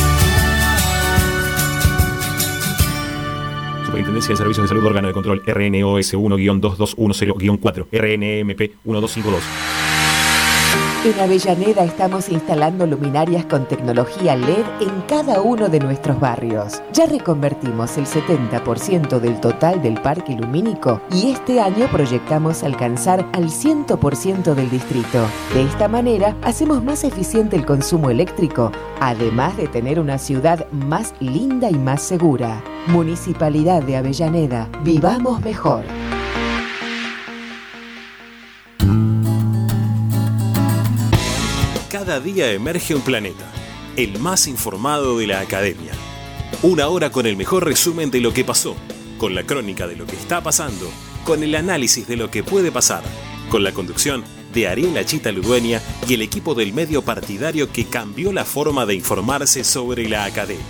Superintendencia de Servicios de Salud Órgano de Control RNOS 1-2210-4 RNMP 1252 En Avellaneda estamos instalando luminarias con tecnología LED en cada uno de nuestros barrios. Ya reconvertimos el 70% del total del parque lumínico y este año proyectamos alcanzar al 100% del distrito. De esta manera hacemos más eficiente el consumo eléctrico, además de tener una ciudad más linda y más segura. Municipalidad de Avellaneda. Vivamos mejor. Cada día emerge un planeta, el más informado de la academia. Una hora con el mejor resumen de lo que pasó, con la crónica de lo que está pasando, con el análisis de lo que puede pasar, con la conducción de Ariel Chita Ludueña y el equipo del medio partidario que cambió la forma de informarse sobre la academia.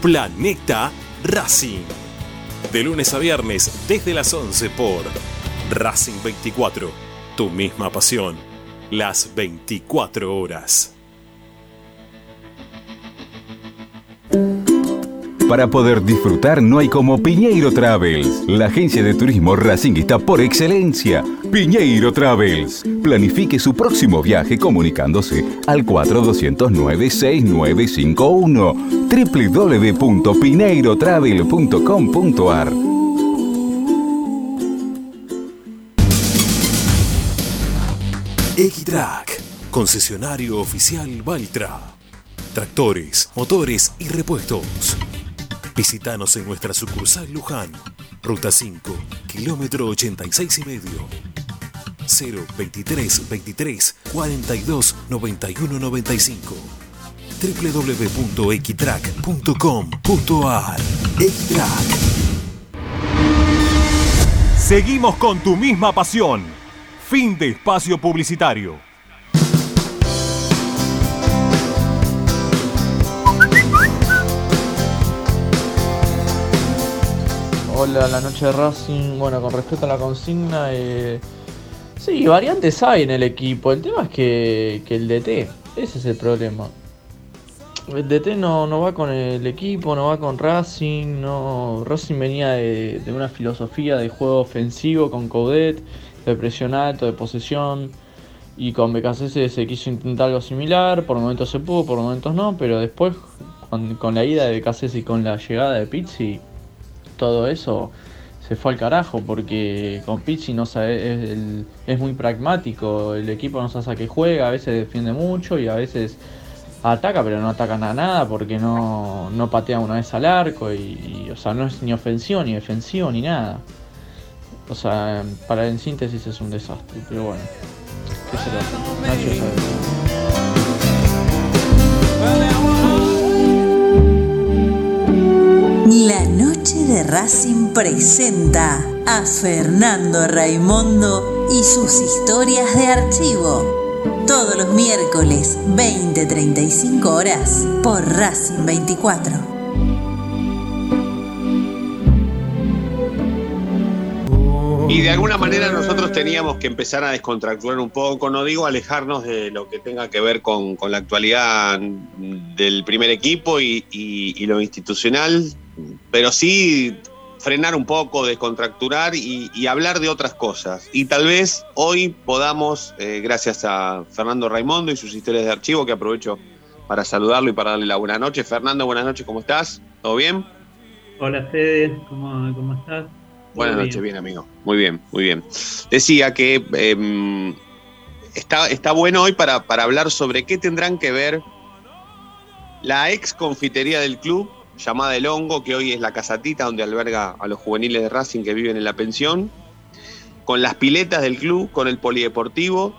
Planeta Racing. De lunes a viernes desde las 11 por Racing 24. Tu misma pasión. Las 24 horas. Para poder disfrutar no hay como Piñeiro Travels, la agencia de turismo racinguista por excelencia. Piñeiro Travels. Planifique su próximo viaje comunicándose al 4209-6951 www.pineirotravel.com.ar Equitrack, concesionario oficial Valtra. Tractores, motores y repuestos. Visítanos en nuestra sucursal Luján, Ruta 5, kilómetro 86 y medio. 023 23 42 91 95 www.equitrack.com.ar Equitrack Seguimos con tu misma pasión. Fin de espacio publicitario. Hola, la noche de Racing. Bueno, con respecto a la consigna, eh, sí, variantes hay en el equipo. El tema es que, el DT, ese es el problema. El DT no, no va con el equipo, no va con Racing. No, Racing venía de, de una filosofía de juego ofensivo con Coudet, de presión alto, de posesión. Y con BKC se quiso intentar algo similar. Por momentos se pudo, por momentos no. Pero después, con, la ida de BKC y con la llegada de Pizzi, todo eso se fue al carajo porque con Pizzi no es muy pragmático, el equipo no sabe a qué juega, a veces defiende mucho y a veces ataca, pero no atacan a nada porque no, no patea una vez al arco y, y, o sea, no es ni ofensivo ni defensivo ni nada. O sea, para en síntesis es un desastre, pero bueno. ¿Qué será? Nacho sabe. La noche de Racing presenta a Fernando Raimondo y sus historias de archivo. Todos los miércoles, 20-35 horas, por Racing 24. Y de alguna manera nosotros teníamos que empezar a descontracturar un poco, no digo alejarnos de lo que tenga que ver con, con la actualidad del primer equipo y, y- y lo institucional, pero sí frenar un poco, descontracturar y, y hablar de otras cosas. Y tal vez hoy podamos, eh, gracias a Fernando Raimondo y sus historias de archivo, que aprovecho para saludarlo y para darle la buena noche. Fernando, buenas noches, ¿cómo estás? ¿Todo bien? Hola Fede, ¿cómo, cómo estás? Buenas noches, bien amigo. Muy bien, muy bien. Decía que em, está, está bueno hoy para, para hablar sobre qué tendrán que ver la ex confitería del club, llamada El Hongo, que hoy es la casatita donde alberga a los juveniles de Racing que viven en la pensión, con las piletas del club, con el polideportivo,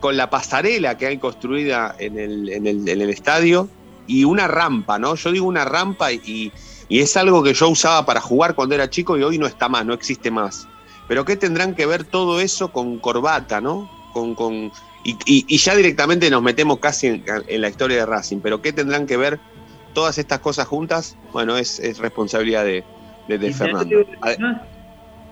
con la pasarela que hay construida en el, en el- en el estadio y una rampa, ¿no? Yo digo una rampa y, y es algo que yo usaba para jugar cuando era chico y hoy no está más, no existe más. Pero ¿qué tendrán que ver todo eso con corbata, ¿no? Con, con, y, y- y ya directamente nos metemos casi en, en la historia de Racing, pero ¿qué tendrán que ver todas estas cosas juntas? Bueno, es, es responsabilidad de, de- de Y te Fernando. agrego, A- alguien más,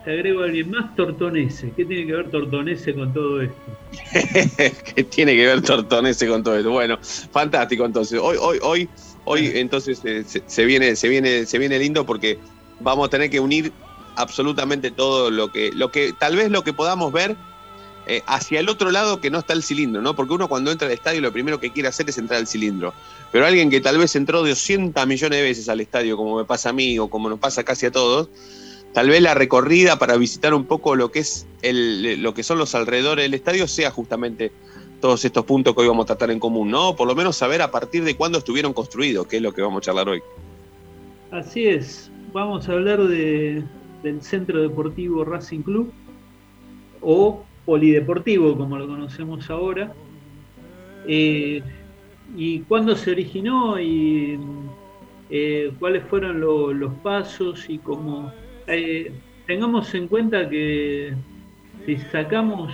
te agrego a alguien más, Tortonese. ¿Qué tiene que ver Tortonese con todo esto? (laughs) que tiene que ver Tortonese con todo esto. Bueno, fantástico entonces. Hoy, hoy, hoy, hoy entonces eh, se, se viene, se viene, se viene lindo porque vamos a tener que unir absolutamente todo lo que, lo que, tal vez lo que podamos ver eh, hacia el otro lado que no está el cilindro, ¿no? Porque uno cuando entra al estadio lo primero que quiere hacer es entrar al cilindro. Pero alguien que tal vez entró 200 millones de veces al estadio, como me pasa a mí o como nos pasa casi a todos, tal vez la recorrida para visitar un poco lo que es el, lo que son los alrededores del estadio sea justamente todos estos puntos que hoy vamos a tratar en común, ¿no? Por lo menos saber a partir de cuándo estuvieron construidos, que es lo que vamos a charlar hoy. Así es, vamos a hablar de- del Centro Deportivo Racing Club o Polideportivo, como lo conocemos ahora. Eh, y cuándo se originó y eh, cuáles fueron lo- los pasos y cómo. eh, tengamos en cuenta que si sacamos,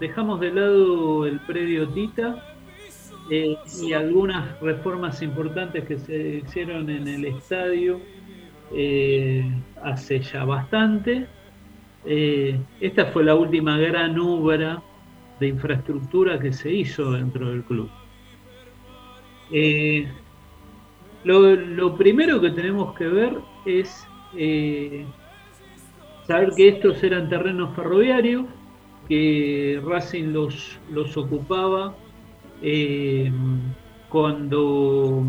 dejamos de lado el predio Tita eh, y algunas reformas importantes que se hicieron en el estadio eh, hace ya bastante. Eh, esta fue la última gran obra de infraestructura que se hizo dentro del club. Lo, primero que tenemos que ver es saber que estos eran terrenos ferroviarios, que Racing los, los ocupaba eh, cuando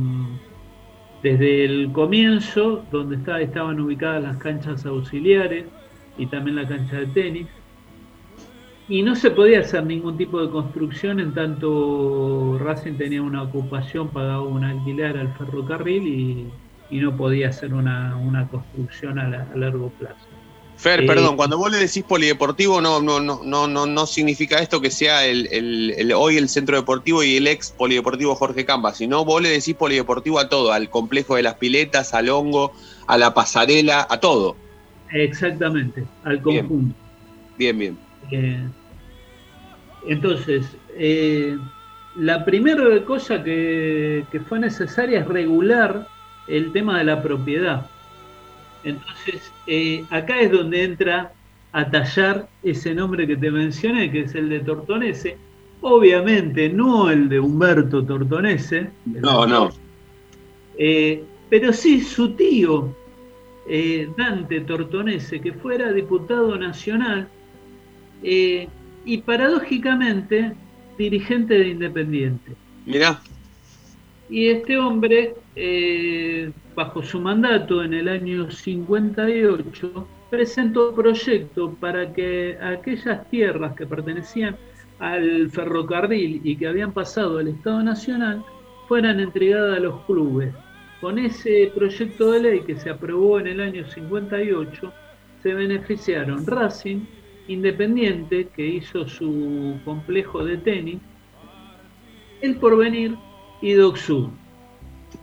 desde el comienzo, donde está- estaban ubicadas las canchas auxiliares y también la cancha de tenis, y no se podía hacer ningún tipo de construcción en tanto Racing tenía una ocupación, pagaba un alquiler al ferrocarril y, y no podía hacer una, una construcción a largo plazo. Fer, Eh, perdón, cuando vos le decís polideportivo, no, no, no, no, no, no significa esto que sea el, el- el- hoy el centro deportivo y el ex polideportivo Jorge Campa, sino vos le decís polideportivo a todo, al complejo de las piletas, al hongo, a la pasarela, a todo. Exactamente, al conjunto. Bien, bien. Eh, entonces, eh, la primera cosa que, que fue necesaria es regular el tema de la propiedad. Entonces, eh, acá es donde entra a tallar ese nombre que te mencioné, que es el de Tortonese. Obviamente, no el de Humberto Tortonese, No, no. eh, pero sí su tío, eh, Dante Tortonese, que fuera diputado nacional eh, y paradójicamente dirigente de Independiente. Mirá, Y este hombre, eh, bajo su mandato en el año 58, presentó proyecto para que aquellas tierras que pertenecían al ferrocarril y que habían pasado al Estado Nacional fueran entregadas a los clubes. Con ese proyecto de ley que se aprobó en el año 58, se beneficiaron Racing, Independiente, que hizo su complejo de tenis, El Porvenir y Docsud.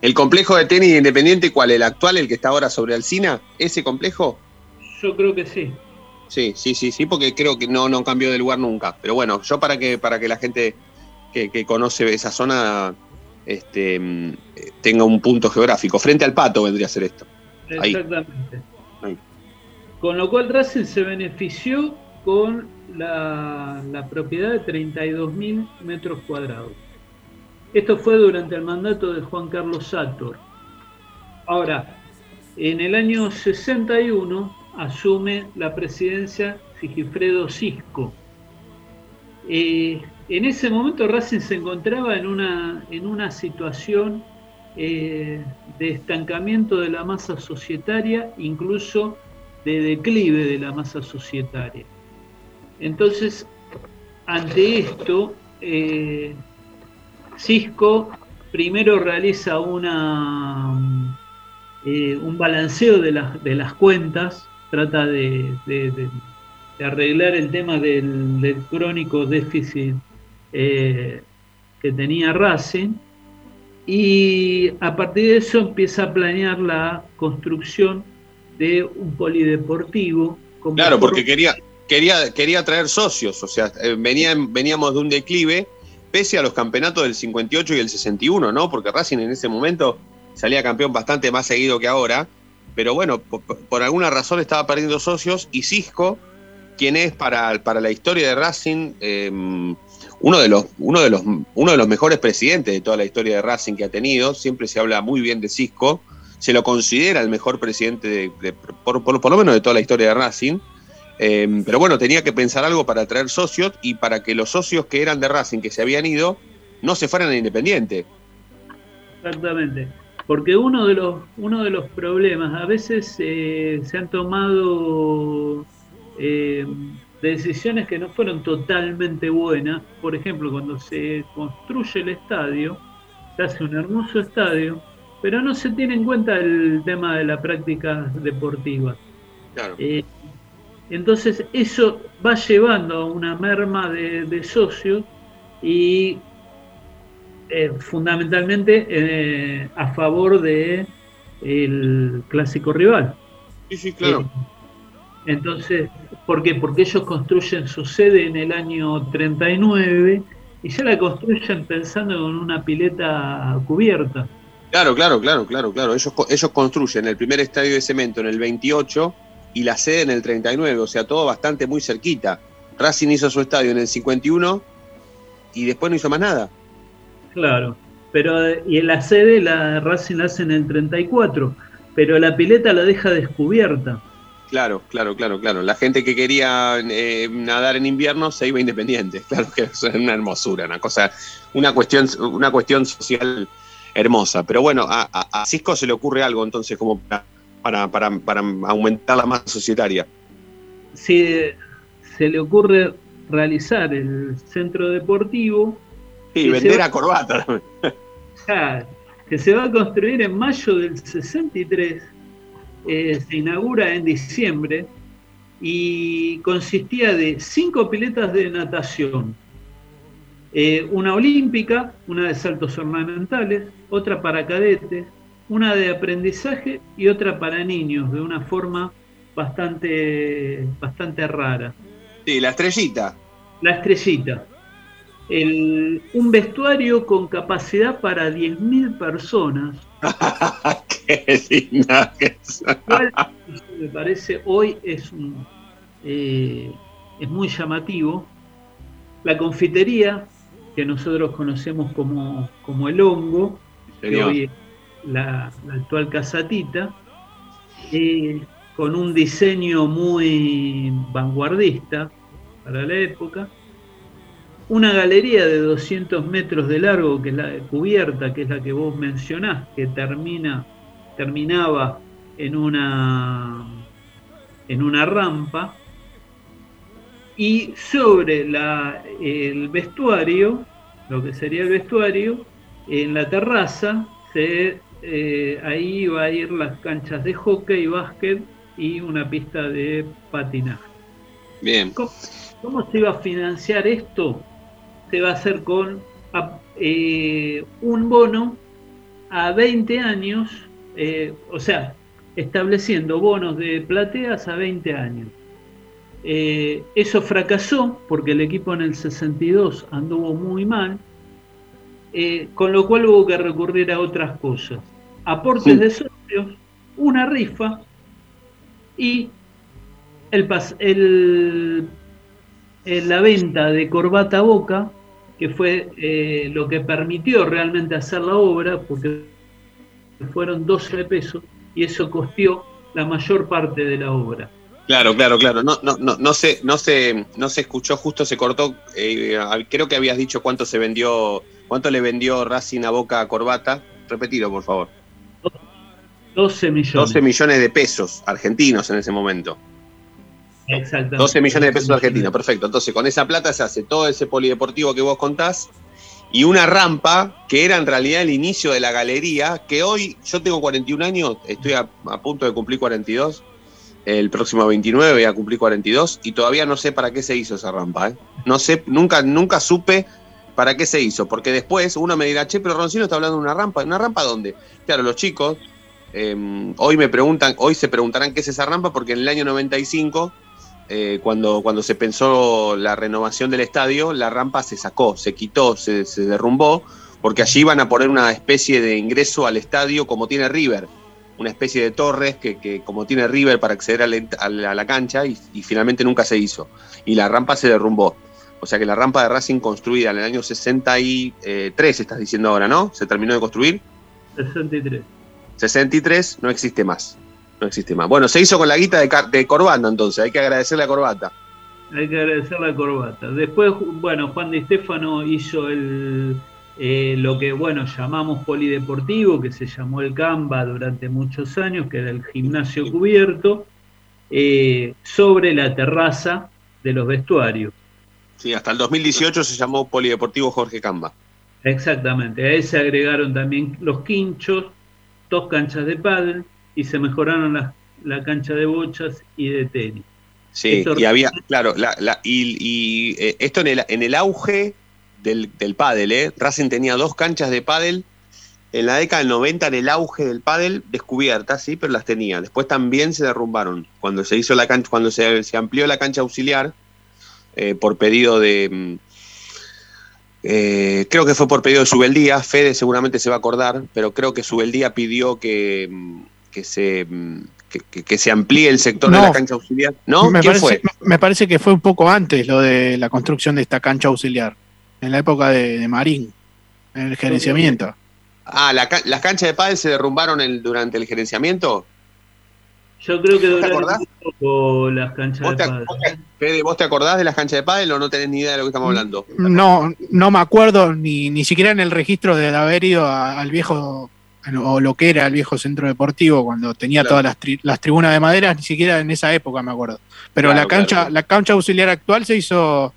¿El complejo de tenis de Independiente cuál? ¿El actual, el que está ahora sobre Alcina? ¿Ese complejo? Yo creo que sí. Sí, sí, sí, sí, porque creo que no, no cambió de lugar nunca. Pero bueno, yo para que, para que la gente que, que conoce esa zona este, mm, tenga un punto geográfico. Frente al pato vendría a ser esto. Ahí. Exactamente. Con lo cual Racing se benefició con la, la propiedad de 32.000 metros cuadrados. Esto fue durante el mandato de Juan Carlos Sator. Ahora, en el año 61 asume la presidencia Sigifredo Cisco. Eh, en ese momento Racing se encontraba en una, en una situación eh, de estancamiento de la masa societaria, incluso de declive de la masa societaria. Entonces, ante esto, eh, Cisco primero realiza una, eh, un balanceo de, las- de las cuentas, trata de, de- de- de arreglar el tema del, del crónico déficit eh, que tenía Racing y a partir de eso empieza a planear la construcción de un polideportivo. como Claro, porque quería, quería, quería traer socios, o sea, eh, venían, veníamos de un declive, pese a los campeonatos del 58 y el 61, ¿no? Porque Racing en ese momento salía campeón bastante más seguido que ahora, pero bueno, por, alguna razón estaba perdiendo socios y Cisco, quien es para, para la historia de Racing eh, uno, de los, uno, de los, uno de los mejores presidentes de toda la historia de Racing que ha tenido, siempre se habla muy bien de Cisco, se lo considera el mejor presidente, de, de- por, por- por lo menos de toda la historia de Racing. Eh, pero bueno, tenía que pensar algo para atraer socios y para que los socios que eran de Racing, que se habían ido, no se fueran a Independiente. Exactamente. Porque uno de los, uno de los problemas, a veces eh, se han tomado eh, decisiones que no fueron totalmente buenas. Por ejemplo, cuando se construye el estadio, se hace un hermoso estadio, pero no se tiene en cuenta el tema de la práctica deportiva. Claro. Eh, entonces eso va llevando a una merma de, de socios y eh, fundamentalmente eh, a favor de el clásico rival. Sí, sí, claro. Eh, entonces, ¿por qué? Porque ellos construyen su sede en el año 39 y ya la construyen pensando en una pileta cubierta. Claro, claro, claro, claro, claro. Ellos construyen el primer estadio de cemento en el 28 y la sede en el 39, o sea, todo bastante muy cerquita. Racing hizo su estadio en el 51 y después no hizo más nada. Claro, pero y en la sede la Racing la hace en el 34, pero la pileta la deja descubierta. Claro, claro, claro, claro. La gente que quería eh, nadar en invierno se iba independiente. (laughs) Claro que es una hermosura, una cosa, una cuestión, una cuestión social hermosa. Pero bueno, a, a- a Cisco se le ocurre algo entonces como para, para, para, para aumentar la masa societaria. Si se le ocurre realizar el centro deportivo, Y que vender se va- a corbata. Ah, (laughs) que se va a construir en mayo del 63, eh, se inaugura en diciembre y consistía de cinco piletas de natación, eh, una olímpica, una de saltos ornamentales, otra para cadetes, una de aprendizaje y otra para niños, de una forma bastante, bastante rara. Sí, la estrellita. La estrellita. El- un vestuario con capacidad para 10.000 personas. (laughs) Qué linda que es. cual, me parece hoy es un, eh, es muy llamativo. La confitería, que nosotros conocemos como, como el hongo, que hoy es la, actual casatita, eh, con un diseño muy vanguardista para la época. Una galería de 200 metros de largo, que es la cubierta, que es la que vos mencionás, que termina, terminaba en una, en una rampa. Y sobre el vestuario, lo que sería el vestuario, en la terraza, se, eh, ahí va a ir las canchas de hockey, básquet y una pista de patinaje. Bien. ¿Cómo, cómo se iba a financiar esto? Se va a hacer con eh, un bono a 20 años, eh, o sea, estableciendo bonos de plateas a 20 años. Eh, eso fracasó porque el equipo en el 62 anduvo muy mal, eh, con lo cual hubo que recurrir a otras cosas. Aportes de socios, una rifa y el, el, la venta de corbata boca, que fue eh, lo que permitió realmente hacer la obra, porque fueron 12 pesos y eso costió la mayor parte de la obra. Claro, claro, claro. No, no, no, no se, no se, no se escuchó, justo se cortó. Eh, creo que habías dicho cuánto se vendió, cuánto le vendió Racing a Boca a Corbata. Repetilo, por favor. 12 millones. 12 millones de pesos argentinos en ese momento. Exactamente. 12 millones de pesos argentinos, perfecto. Entonces, con esa plata se hace todo ese polideportivo que vos contás y una rampa que era en realidad el inicio de la galería, que hoy yo tengo 41 años, estoy a, punto de cumplir 42, el próximo 29 voy a cumplir 42 y todavía no sé para qué se hizo esa rampa. ¿eh? No sé, nunca, nunca supe para qué se hizo, porque después uno me dirá, che, pero Roncino está hablando de una rampa, ¿una rampa dónde? Claro, los chicos em, hoy me preguntan, hoy se preguntarán qué es esa rampa, porque en el año 95 eh, cuando, cuando se pensó la renovación del estadio, la rampa se sacó, se quitó, se, derrumbó, porque allí iban a poner una especie de ingreso al estadio como tiene River, una especie de torres que, como tiene River para acceder a la, cancha y, finalmente nunca se hizo. Y la rampa se derrumbó. O sea que la rampa de Racing construida en el año 63, estás diciendo ahora, ¿no? ¿Se terminó de construir? 63. 63 no existe más no existe más. Bueno, se hizo con la guita de, de Corbata, entonces, hay que agradecerle a Corbata. Hay que agradecerle a Corbata. Después, bueno, Juan Di Stefano hizo el, eh, lo que, bueno, llamamos polideportivo, que se llamó el Camba durante muchos años, que era el gimnasio cubierto, eh, sobre la terraza de los vestuarios. Sí, hasta el 2018 se llamó Polideportivo Jorge Camba. Exactamente, a ese agregaron también los quinchos, dos canchas de pádel, y se mejoraron la, cancha de bochas y de tenis. Sí, y había, claro, y, eh, esto en el, en el auge del, del pádel, ¿eh? Racing tenía dos canchas de pádel en la década del 90 en el auge del pádel descubiertas, sí, pero las tenía. Después también se derrumbaron. Cuando se hizo la cancha, cuando se, amplió la cancha auxiliar, eh, por pedido de. Mm, eh, creo que fue por pedido de Subeldía, Fede seguramente se va a acordar, pero creo que Subeldía pidió que, mm, que se, mm, que, se amplíe el sector de la cancha auxiliar. ¿No? Me parece, Me parece que fue un poco antes lo de la construcción de esta cancha auxiliar, en la época de, Marín, en el gerenciamiento. Ah, la, ¿las canchas de pádel se derrumbaron durante el gerenciamiento? Yo creo que duraron poco las canchas de pádel. Fede, ¿vos te acordás de las canchas de pádel o no tenés ni idea de lo que estamos hablando? No, no me acuerdo ni, ni siquiera en el registro de haber ido al viejo o lo que era el viejo centro deportivo cuando tenía todas las, las, tribunas de madera, ni siquiera en esa época me acuerdo. Pero la cancha, la cancha auxiliar actual se hizo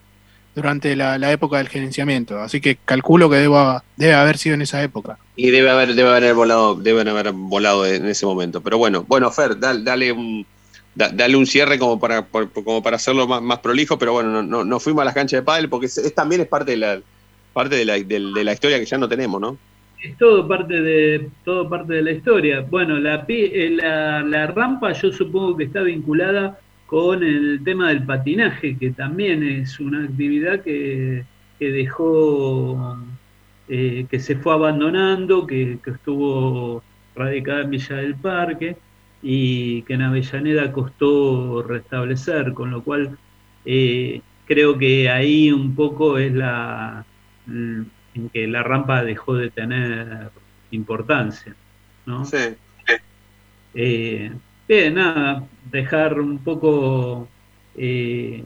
durante la, época del gerenciamiento, así que calculo que debe haber sido en esa época. Y debe haber, debe haber volado, deben haber volado en ese momento. Pero bueno, bueno, Fer, dale, un dale un cierre como para, como para hacerlo más, prolijo, pero bueno, no, no, fuimos a las canchas de pádel porque es, también es parte de la parte de la, de la historia que ya no tenemos, ¿no? es todo parte de todo parte de la historia. Bueno, la, eh, la, la, rampa yo supongo que está vinculada con el tema del patinaje, que también es una actividad que, que dejó, eh, que se fue abandonando, que, estuvo radicada en Villa del Parque y que en Avellaneda costó restablecer, con lo cual eh, creo que ahí un poco es la en que la rampa dejó de tener importancia. ¿no? Sí. Eh, bien, nada, dejar un poco, eh,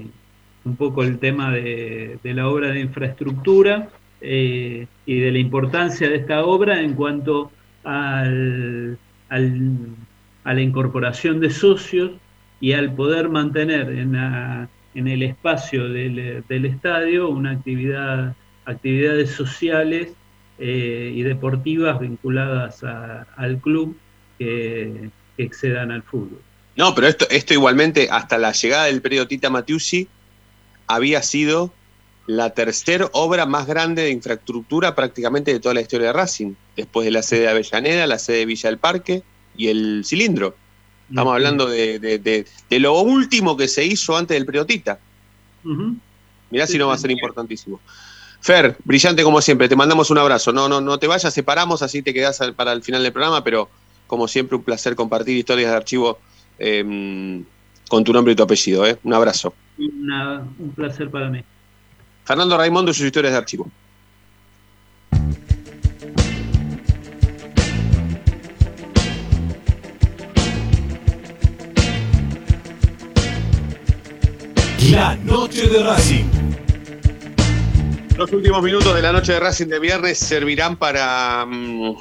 un poco el tema de, la obra de infraestructura eh, y de la importancia de esta obra en cuanto al, a la incorporación de socios y al poder mantener en, en el espacio del, del estadio una actividad actividades sociales eh, y deportivas vinculadas al club que, excedan al fútbol. No, pero esto, esto igualmente, hasta la llegada del periodo Tita Matiusi, había sido la tercera obra más grande de infraestructura prácticamente de toda la historia de Racing, después de la sede de Avellaneda, la sede de Villa del Parque y el cilindro. Estamos hablando de, de- de- de lo último que se hizo antes del Priotita. Mirá si no va a ser importantísimo. Fer, brillante como siempre, te mandamos un abrazo. No, no, no te vayas, separamos, así te quedás para el final del programa, pero como siempre, un placer compartir historias de archivo eh, con tu nombre y tu apellido. ¿eh? Un abrazo. Una- un placer para mí. Fernando Raimondo y sus historias de archivo. La noche de Racing. Los últimos minutos de la noche de Racing de viernes servirán para. mm,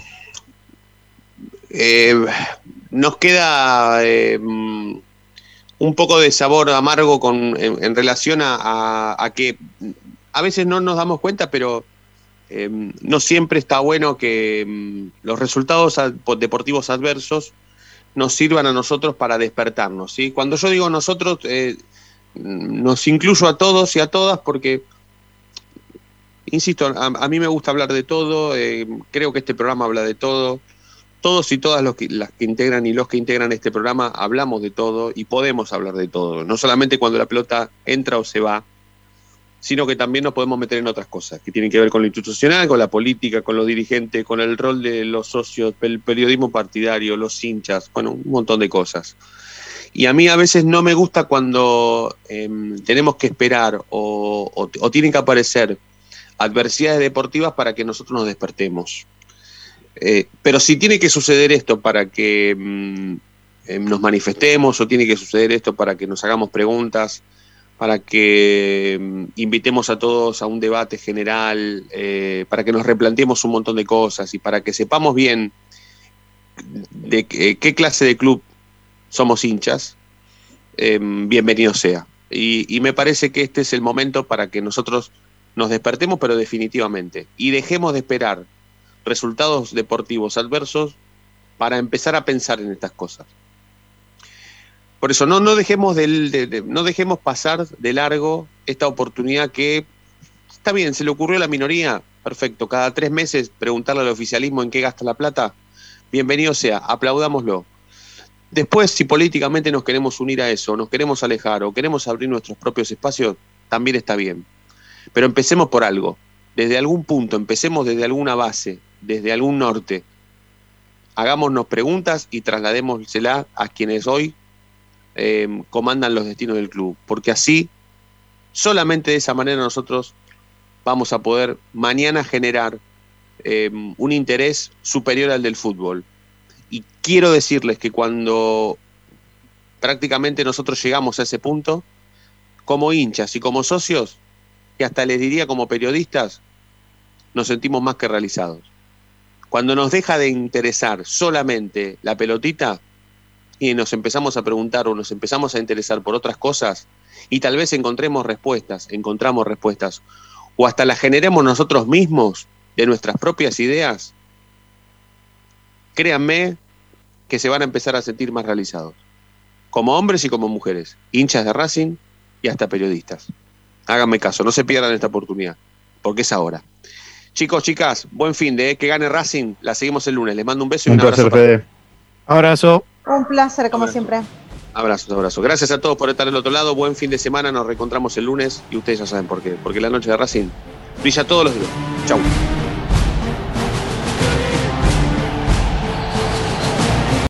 eh, nos queda eh, un poco de sabor amargo con, en, relación a, que a veces no nos damos cuenta, pero eh, no siempre está bueno que mm, los resultados ad- deportivos adversos nos sirvan a nosotros para despertarnos. ¿sí? Cuando yo digo nosotros, eh, nos incluyo a todos y a todas porque insisto, a, a mí me gusta hablar de todo, creo que este programa habla de todo. Todos y todas los que, las que integran y los que integran este programa hablamos de todo y podemos hablar de todo. No solamente cuando la pelota entra o se va, sino que también nos podemos meter en otras cosas que tienen que ver con lo institucional, con la política, con los dirigentes, con el rol de los socios, el periodismo partidario, los hinchas, bueno, un montón de cosas. Y a mí a veces no me gusta cuando em, tenemos que esperar o, tienen que aparecer adversidades deportivas para que nosotros nos despertemos. Eh, pero si tiene que suceder esto para que mm, eh, nos manifestemos o tiene que suceder esto para que nos hagamos preguntas, para que mm, invitemos a todos a un debate general, eh, para que nos replanteemos un montón de cosas y para que sepamos bien de qué- qué clase de club somos hinchas, eh, bienvenido sea. Y, y me parece que este es el momento para que nosotros nos despertemos, pero definitivamente, y dejemos de esperar resultados deportivos adversos para empezar a pensar en estas cosas. Por eso no, no, dejemos del- de, no dejemos pasar de largo esta oportunidad que está bien, se le ocurrió a la minoría, perfecto, cada tres meses preguntarle al oficialismo en qué gasta la plata, bienvenido sea, aplaudámoslo. Después, si políticamente nos queremos unir a eso, nos queremos alejar o queremos abrir nuestros propios espacios, también está bien. Pero empecemos por algo, desde algún punto, empecemos desde alguna base, desde algún norte. Hagámonos preguntas y trasladémosela a quienes hoy eh, comandan los destinos del club, porque así, solamente de esa manera nosotros vamos a poder mañana generar eh, un interés superior al del fútbol. Y quiero decirles que cuando prácticamente nosotros llegamos a ese punto, como hinchas y como socios, y hasta les diría como periodistas, nos sentimos más que realizados. Cuando nos deja de interesar solamente la pelotita y nos empezamos a preguntar o nos empezamos a interesar por otras cosas y tal vez encontremos respuestas, encontramos respuestas, o hasta las generemos nosotros mismos de nuestras propias ideas, créanme que se van a empezar a sentir más realizados, como hombres y como mujeres, hinchas de Racing y hasta periodistas. Háganme caso, no se pierdan esta oportunidad, porque es ahora. Chicos, chicas, buen fin de que gane Racing. La seguimos el lunes. Les mando un beso y Un un, abrazo. placer, Fede. Abrazo. Un placer, como siempre. Abrazos, abrazos. Gracias a todos por estar del otro lado. Buen fin de semana. Nos reencontramos el lunes y ustedes ya saben por qué. Porque la noche de Racing brilla todos los días. Chau.